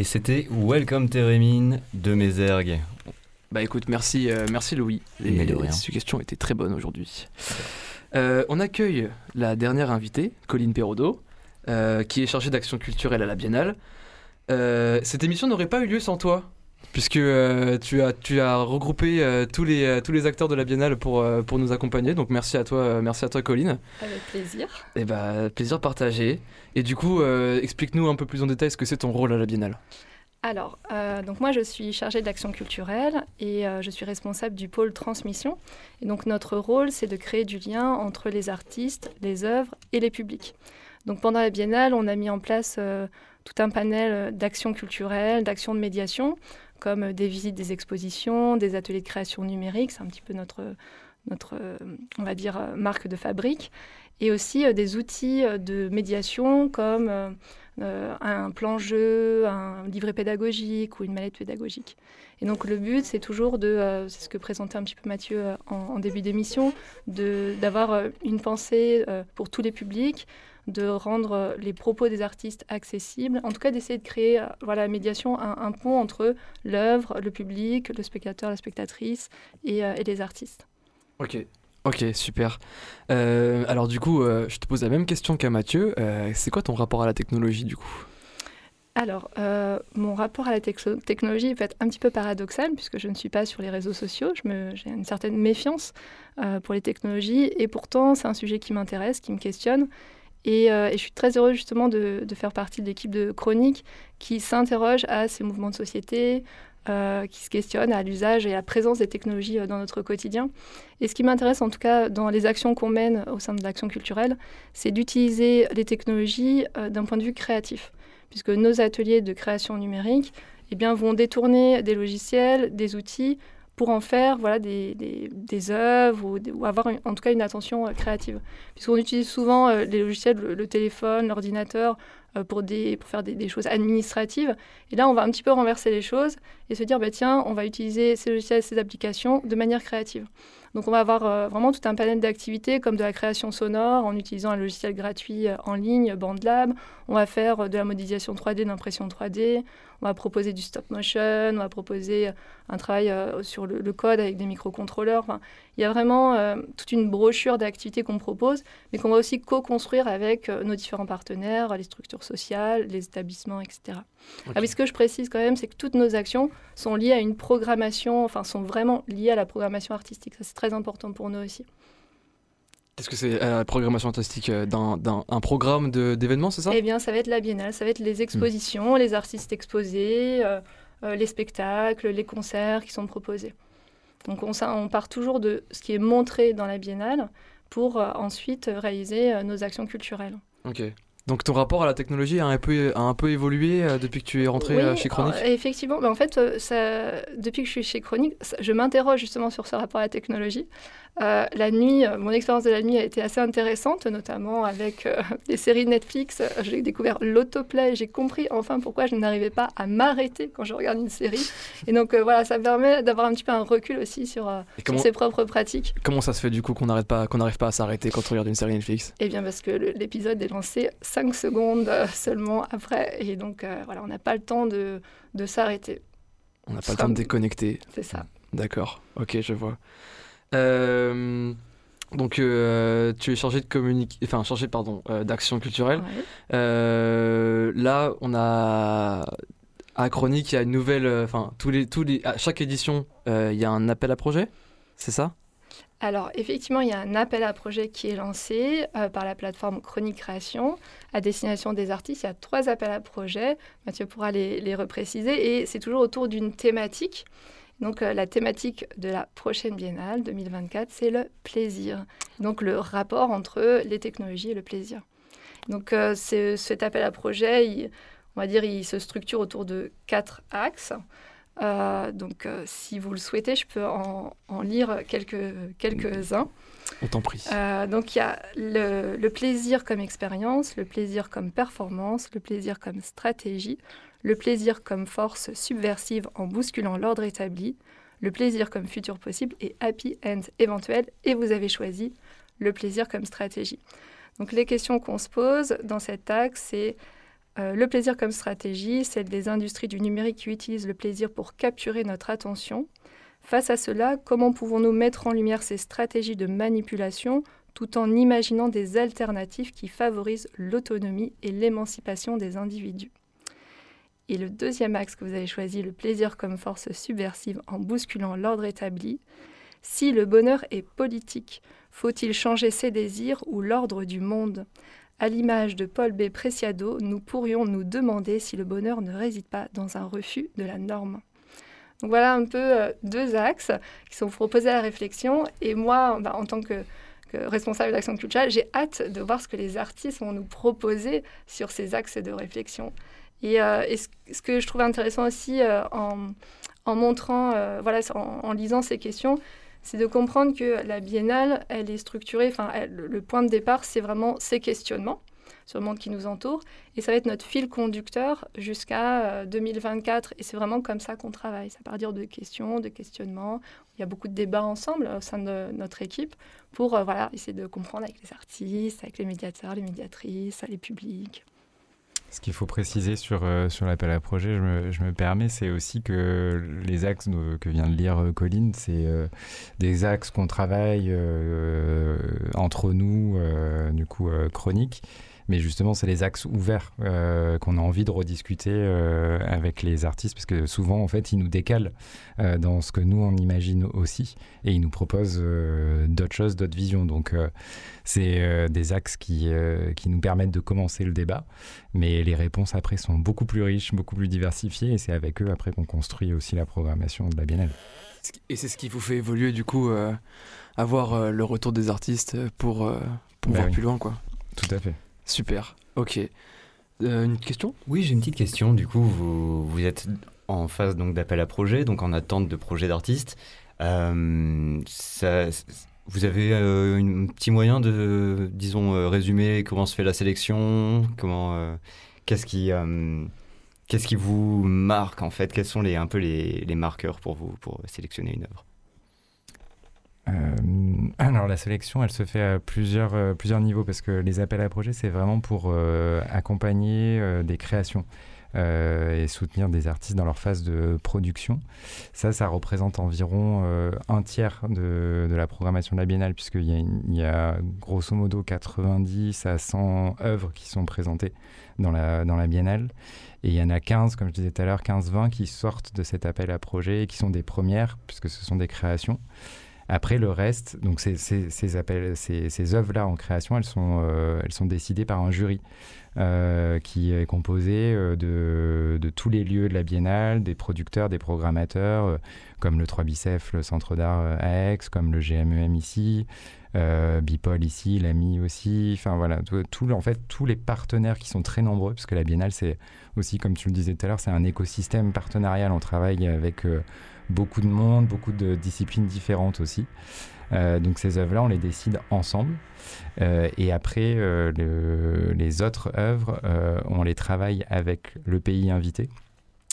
C'était Welcome Térémine de Mézergue. Bah écoute, merci, euh, merci Louis. Les, Mais de rien. ces questions étaient très bonnes aujourd'hui. Euh, on accueille la dernière invitée, Colline Perrodo, euh, qui est chargée d'action culturelle à la Biennale. Euh, cette émission n'aurait pas eu lieu sans toi, puisque euh, tu, as, tu as regroupé euh, tous, les, euh, tous les acteurs de la Biennale pour, euh, pour nous accompagner. Donc merci à toi, merci à toi Colline. Avec plaisir. Et bah, plaisir partagé. Et du coup, explique-nous un peu plus en détail ce que c'est ton rôle à la Biennale. Alors, donc moi je suis chargée d'action culturelle et je suis responsable du pôle transmission. Et donc notre rôle c'est de créer du lien entre les artistes, les œuvres et les publics. Donc pendant la biennale, on a mis en place tout un panel d'actions culturelles, d'actions de médiation, comme euh, des visites des expositions, des ateliers de création numérique, c'est un petit peu notre, notre euh, on va dire, euh, marque de fabrique, et aussi euh, des outils euh, de médiation comme euh, euh, un plan jeu, un livret pédagogique ou une mallette pédagogique. Et donc le but, c'est toujours de, euh, c'est ce que présentait un petit peu Mathieu euh, en, en début d'émission, d'avoir euh, une pensée euh, pour tous les publics, de rendre euh, les propos des artistes accessibles, en tout cas d'essayer de créer, euh, voilà, la médiation, un, un pont entre l'œuvre, le public, le spectateur, la spectatrice et, euh, et les artistes. Ok. Ok, super. Euh, alors du coup, euh, je te pose la même question qu'à Mathieu. Euh, c'est quoi ton rapport à la technologie du coup? Alors, mon rapport à la technologie peut être un petit peu paradoxal puisque je ne suis pas sur les réseaux sociaux. J'ai une certaine méfiance pour les technologies et pourtant, c'est un sujet qui m'intéresse, qui me questionne. Et, euh, et je suis très heureuse justement de, faire partie de l'équipe de Chronique qui s'interroge à ces mouvements de société, euh, qui se questionne à l'usage et à la présence des technologies euh, dans notre quotidien. Et ce qui m'intéresse en tout cas dans les actions qu'on mène au sein de l'action culturelle, c'est d'utiliser les technologies d'un point de vue créatif puisque nos ateliers de création numérique eh bien, vont détourner des logiciels, des outils pour en faire voilà, des, des, des œuvres ou, avoir en tout cas une attention euh, créative. Puisqu'on utilise souvent euh, les logiciels, le, téléphone, l'ordinateur, pour, des, pour faire des, choses administratives. Et là, on va un petit peu renverser les choses et se dire, bah, tiens, on va utiliser ces logiciels, ces applications de manière créative. Donc on va avoir euh, vraiment tout un panel d'activités comme de la création sonore en utilisant un logiciel gratuit euh, en ligne, BandLab. On va faire euh, de la modélisation 3D, de l'impression 3D. On va proposer du stop motion. On va proposer euh, un travail euh, sur le, code avec des microcontrôleurs. Il y a vraiment euh, toute une brochure d'activités qu'on propose, mais qu'on va aussi co-construire avec euh, nos différents partenaires, les structures sociales, les établissements, etc. Ah oui, ce que je précise quand même, c'est que toutes nos actions sont liées à une programmation, enfin sont vraiment liées à la programmation artistique. Ça, c'est très important pour nous aussi. Qu'est-ce que c'est euh, la programmation artistique d'un, d'un- un programme d'événements, c'est ça? Eh bien, ça va être la biennale, ça va être les expositions, les artistes exposés, euh, euh, les spectacles, les concerts qui sont proposés. Donc, on, ça- on part toujours de ce qui est montré dans la biennale pour euh, ensuite réaliser euh, nos actions culturelles. Ok. Donc ton rapport à la technologie a un peu, a un peu évolué euh, depuis que tu es rentré Oui, euh, chez Chronique euh, Effectivement, bah, en fait, euh, ça, depuis que je suis chez Chronique, ça- je m'interroge justement sur ce rapport à la technologie. Euh, la nuit, euh, mon expérience de la nuit a été assez intéressante, notamment avec euh, les séries Netflix. Euh, J'ai découvert l'autoplay, j'ai compris enfin pourquoi je n'arrivais pas à m'arrêter quand je regarde une série. Et donc euh, voilà, ça permet d'avoir un petit peu un recul aussi sur, ses propres pratiques. comment ça se fait du coup qu'on n'arrête pas, qu'on n'arrive pas à s'arrêter quand on regarde une série Netflix? Eh bien parce que l'épisode est lancé 5 secondes seulement après. Et donc voilà, on n'a pas le temps de, de s'arrêter. On n'a pas le temps de déconnecter. C'est ça. D'accord, ok, je vois. Euh, donc euh, tu es chargé de communiquer, enfin chargé pardon euh, d'action culturelle. Ouais. Euh, là, on a à Chronique, il y a une nouvelle, enfin tous les, tous les, à chaque édition, il y a un appel à projet, c'est ça? Alors, effectivement, il y a un appel à projet qui est lancé par la plateforme Chronique Création à destination des artistes. Il y a trois appels à projet. Mathieu pourra les, les repréciser. Et c'est toujours autour d'une thématique. Donc, euh, la thématique de la prochaine biennale 2024, c'est le plaisir. Donc, le rapport entre les technologies et le plaisir. Donc, euh, cet appel à projet, il- on va dire, il se structure autour de quatre axes. Euh, donc, si vous le souhaitez, je peux en, en lire quelques, quelques-uns. On t'en prie. Donc, il y a le, le plaisir comme expérience, le plaisir comme performance, le plaisir comme stratégie, le plaisir comme force subversive en bousculant l'ordre établi, le plaisir comme futur possible et happy end éventuel. Et vous avez choisi le plaisir comme stratégie. Donc, les questions qu'on se pose dans cet axe, c'est Euh, le plaisir comme stratégie, celle des industries du numérique qui utilisent le plaisir pour capturer notre attention. Face à cela, comment pouvons-nous mettre en lumière ces stratégies de manipulation tout en imaginant des alternatives qui favorisent l'autonomie et l'émancipation des individus? Et le deuxième axe que vous avez choisi, le plaisir comme force subversive en bousculant l'ordre établi. Si le bonheur est politique, faut-il changer ses désirs ou l'ordre du monde? À l'image de Paul B. Preciado, nous pourrions nous demander si le bonheur ne réside pas dans un refus de la norme. Voilà un peu euh, deux axes qui sont proposés à la réflexion. Et moi, bah, en tant que, responsable d'action culturelle, j'ai hâte de voir ce que les artistes vont nous proposer sur ces axes de réflexion. Et, euh, ce, que je trouve intéressant aussi euh, en, montrant, voilà, en, lisant ces questions, c'est de comprendre que la biennale, elle est structurée, enfin, le point de départ, c'est vraiment ces questionnements sur le monde qui nous entoure, et ça va être notre fil conducteur jusqu'à 2024, euh, et c'est vraiment comme ça qu'on travaille, ça part dire de questions, de questionnements, il y a beaucoup de débats ensemble au sein de notre équipe pour euh, voilà, essayer de comprendre avec les artistes, avec les médiateurs, les médiatrices, les publics. Ce qu'il faut préciser sur, euh, sur l'appel à projet, je me, je me permets, c'est aussi que les axes que vient de lire euh, Colline, c'est euh, des axes qu'on travaille entre nous, du coup, chroniques mais justement, c'est les axes ouverts euh, qu'on a envie de rediscuter euh, avec les artistes, parce que souvent, en fait, ils nous décalent euh, dans ce que nous, on imagine aussi, et ils nous proposent d'autres choses, d'autres visions. Donc, c'est des axes qui, qui nous permettent de commencer le débat, mais les réponses après sont beaucoup plus riches, beaucoup plus diversifiées, et c'est avec eux après qu'on construit aussi la programmation de la Biennale. Et c'est ce qui vous fait évoluer, du coup, avoir le retour des artistes pour, pour bah voir plus loin, quoi. Tout à fait. Super, ok. Euh, une question? Oui, j'ai une petite question. Du coup, vous, vous êtes en phase d'appel à projet, donc en attente de projet d'artiste. Euh, vous avez euh, un petit moyen de, disons, résumer comment se fait la sélection? Comment, qu'est-ce qui, qu'est-ce qui vous marque en fait? Quels sont les, un peu les, les marqueurs pour vous pour sélectionner une œuvre? euh, alors la sélection, elle se fait à plusieurs, euh, plusieurs niveaux parce que les appels à projets, c'est vraiment pour euh, accompagner des créations. et soutenir des artistes dans leur phase de production. Ça, ça représente environ un tiers de, la programmation de la Biennale, puisqu'il y, a grosso modo 90 à 100 œuvres qui sont présentées dans la Biennale. Et il y en a 15, comme je disais tout à l'heure, 15-20 qui sortent de cet appel à projet et qui sont des premières, puisque ce sont des créations. Après, le reste, donc ces, ces, appels, ces, ces œuvres-là en création, elles sont, euh, elles sont décidées par un jury euh, qui est composé euh, de, de, tous les lieux de la biennale, des producteurs, des programmateurs, comme le 3 Bicef, le Centre d'art à Aix, comme le GMEM e ici, Bipol ici, l'AMI aussi, enfin voilà, tout, en fait, tous les partenaires qui sont très nombreux, parce que la biennale, c'est aussi, comme tu le disais tout à l'heure, c'est un écosystème partenarial, on travaille avec beaucoup de monde, beaucoup de disciplines différentes aussi. Euh, donc ces œuvres-là, on les décide ensemble. Euh, et après, euh, les autres œuvres, on les travaille avec le pays invité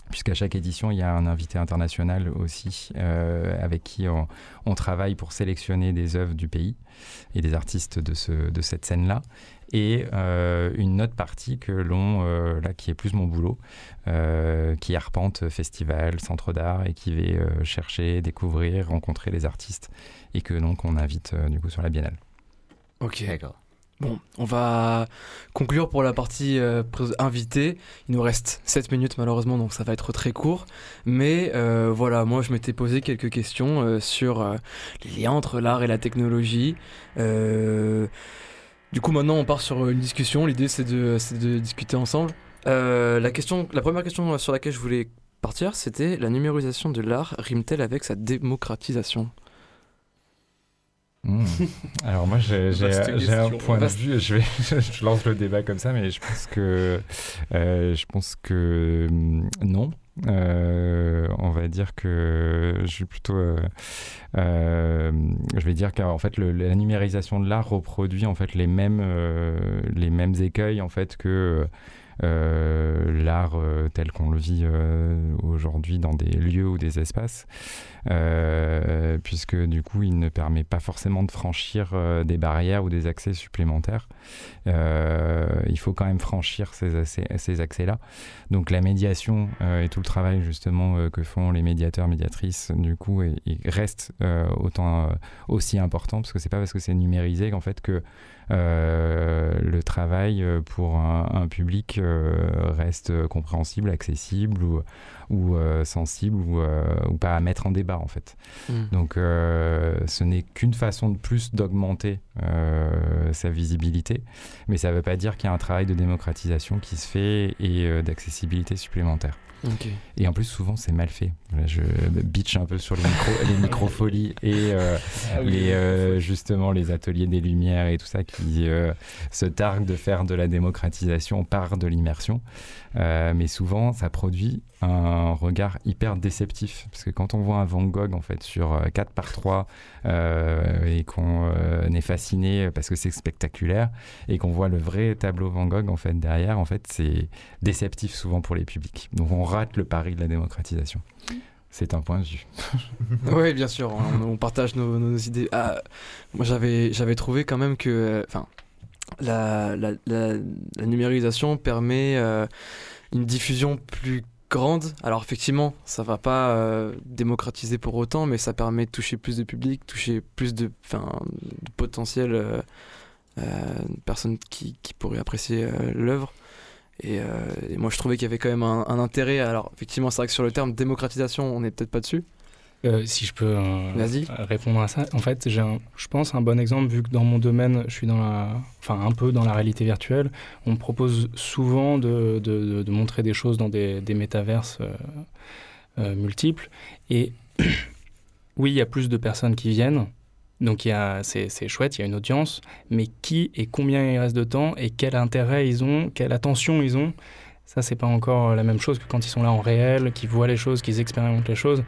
puisqu'à chaque édition, il y a un invité international aussi avec qui on, travaille pour sélectionner des œuvres du pays et des artistes de, ce, de cette scène-là et euh, une autre partie que l'on, euh, là, qui est plus mon boulot, euh, qui arpente festival, centre d'art et qui va chercher, découvrir, rencontrer les artistes et que donc on invite du coup sur la biennale. Ok. D'accord. Bon, on va conclure pour la partie invitée. Il nous reste 7 minutes malheureusement, donc ça va être très court. Mais voilà, moi je m'étais posé quelques questions sur les liens entre l'art et la technologie. Du coup, maintenant, on part sur une discussion. L'idée, c'est de, de, discuter ensemble. Euh, la, question, la première question sur laquelle je voulais partir, c'était la numérisation de l'art rime-t-elle avec sa démocratisation? Hmm. Alors moi j'ai un point de vue, je, vais, je lance le débat comme ça, mais je pense que euh, je pense que hmm, non. Euh, dire que je suis plutôt. Euh, euh, je vais dire qu'en fait, la numérisation de l'art reproduit en fait les mêmes, les mêmes écueils en fait que l'art tel qu'on le vit aujourd'hui dans des lieux ou des espaces, puisque du coup il ne permet pas forcément de franchir des barrières ou des accès supplémentaires. il faut quand même franchir ces, accès-là. Donc la médiation et tout le travail justement que font les médiateurs, médiatrices, du coup, reste autant aussi important parce que c'est pas parce que c'est numérisé qu'en fait que euh, le travail euh, pour un, public euh, reste compréhensible, accessible ou, ou sensible ou, ou, pas à mettre en débat en fait. Hmm. Donc ce n'est qu'une façon de plus d'augmenter sa visibilité, mais ça ne veut pas dire qu'il y a un travail de démocratisation qui se fait et d'accessibilité supplémentaire. Et en plus, souvent, c'est mal fait. je bitch un peu sur les, micro, les microfolies et euh, ah les, euh, justement les ateliers des Lumières et tout ça qui euh, se targuent de faire de la démocratisation par de l'immersion. mais souvent, ça produit un regard hyper déceptif. Parce que quand on voit un Van Gogh en fait, sur 4 par 3 et qu'on est fasciné parce que c'est spectaculaire et qu'on voit le vrai tableau Van Gogh en fait, derrière, en fait, c'est déceptif souvent pour les publics. Donc on rate le pari de la démocratisation. C'est un point de vue. oui, bien sûr, on, partage nos, idées. Ah, moi, j'avais, j'avais trouvé quand même que enfin, la, la, numérisation permet euh, une diffusion plus grande. Alors effectivement, ça va pas euh, démocratiser pour autant, mais ça permet de toucher plus de public, toucher plus de, potentiel euh, personnes qui, pourraient apprécier l'œuvre. Euh, et, moi, je trouvais qu'il y avait quand même un, intérêt. Alors, effectivement, c'est vrai que sur le terme démocratisation, on n'est peut-être pas dessus. Euh, si je peux euh, répondre à ça, en fait, j'ai, je pense, un bon exemple vu que dans mon domaine, je suis dans la, enfin un peu dans la réalité virtuelle. On me propose souvent de, de, de montrer des choses dans des, des métaverses multiples. Et oui, il y a plus de personnes qui viennent, donc c'est chouette, il y a une audience, mais qui et combien il reste de temps et quel intérêt ils ont, quelle attention ils ont, ça c'est pas encore la même chose que quand ils sont là en réel, qu'ils voient les choses, qu'ils expérimentent les choses.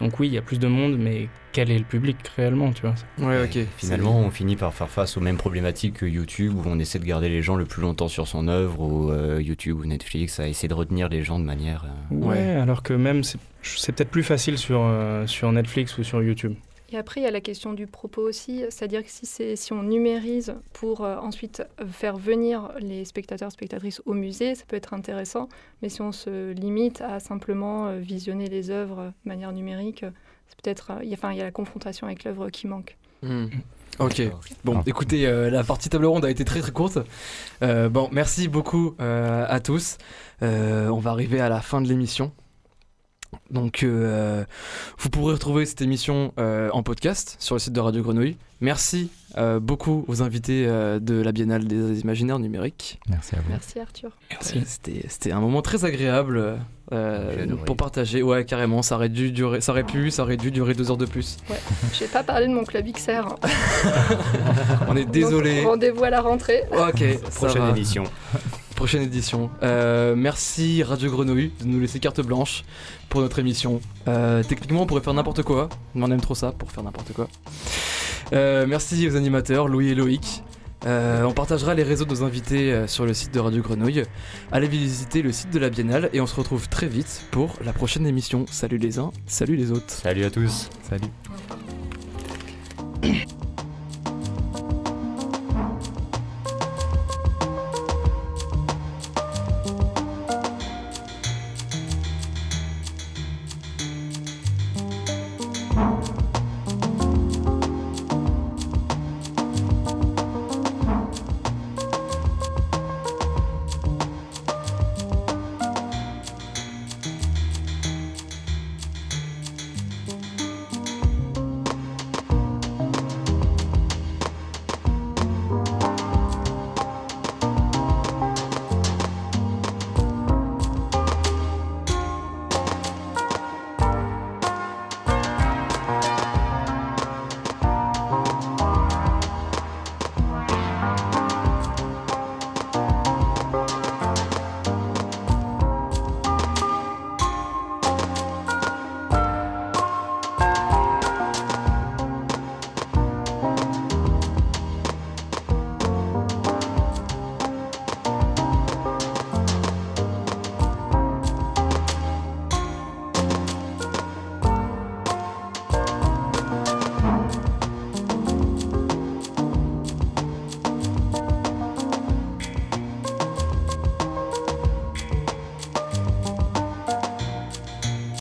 Donc oui, il y a plus de monde, mais quel est le public réellement, tu vois Ouais, ok. Finalement, on finit par faire face aux mêmes problématiques que YouTube, où on essaie de garder les gens le plus longtemps sur son œuvre, ou euh, YouTube ou Netflix, à essayer de retenir les gens de manière... Euh, ouais, alors que même, c'est peut-être plus facile sur, euh, sur Netflix ou sur YouTube. Et après, il y a la question du propos aussi, c'est-à-dire que si, si on numérise pour euh, ensuite faire venir les spectateurs, spectatrices au musée, ça peut être intéressant, mais si on se limite à simplement euh, visionner les œuvres de manière numérique, c'est peut-être, euh, enfin, il y a la confrontation avec l'œuvre qui manque. Hmm. Ok, bon, écoutez, la partie table ronde a été très très courte. bon, merci beaucoup à tous. on va arriver à la fin de l'émission. Donc, euh, vous pourrez retrouver cette émission euh, en podcast sur le site de Radio Grenouille. Merci euh, beaucoup aux invités de la Biennale des Imaginaires Numériques. Merci à vous. Merci Arthur. Merci. C'était un moment très agréable pour partager. Ouais, carrément, ça aurait, dû durer, ça aurait pu, ça aurait dû durer deux heures de plus. Ouais. J'ai pas parlé de mon club XR. Hein. on est désolé. Rendez-vous à la rentrée. Ok, prochaine édition prochaine édition. Euh, merci Radio Grenouille de nous laisser carte blanche pour notre émission. Euh, techniquement, on pourrait faire n'importe quoi, mais on aime trop ça pour faire n'importe quoi. Euh, merci aux animateurs, Louis et Loïc. on partagera les réseaux de nos invités sur le site de Radio Grenouille. Allez visiter le site de la Biennale et on se retrouve très vite pour la prochaine émission. Salut les uns, salut les autres. Salut à tous. Salut.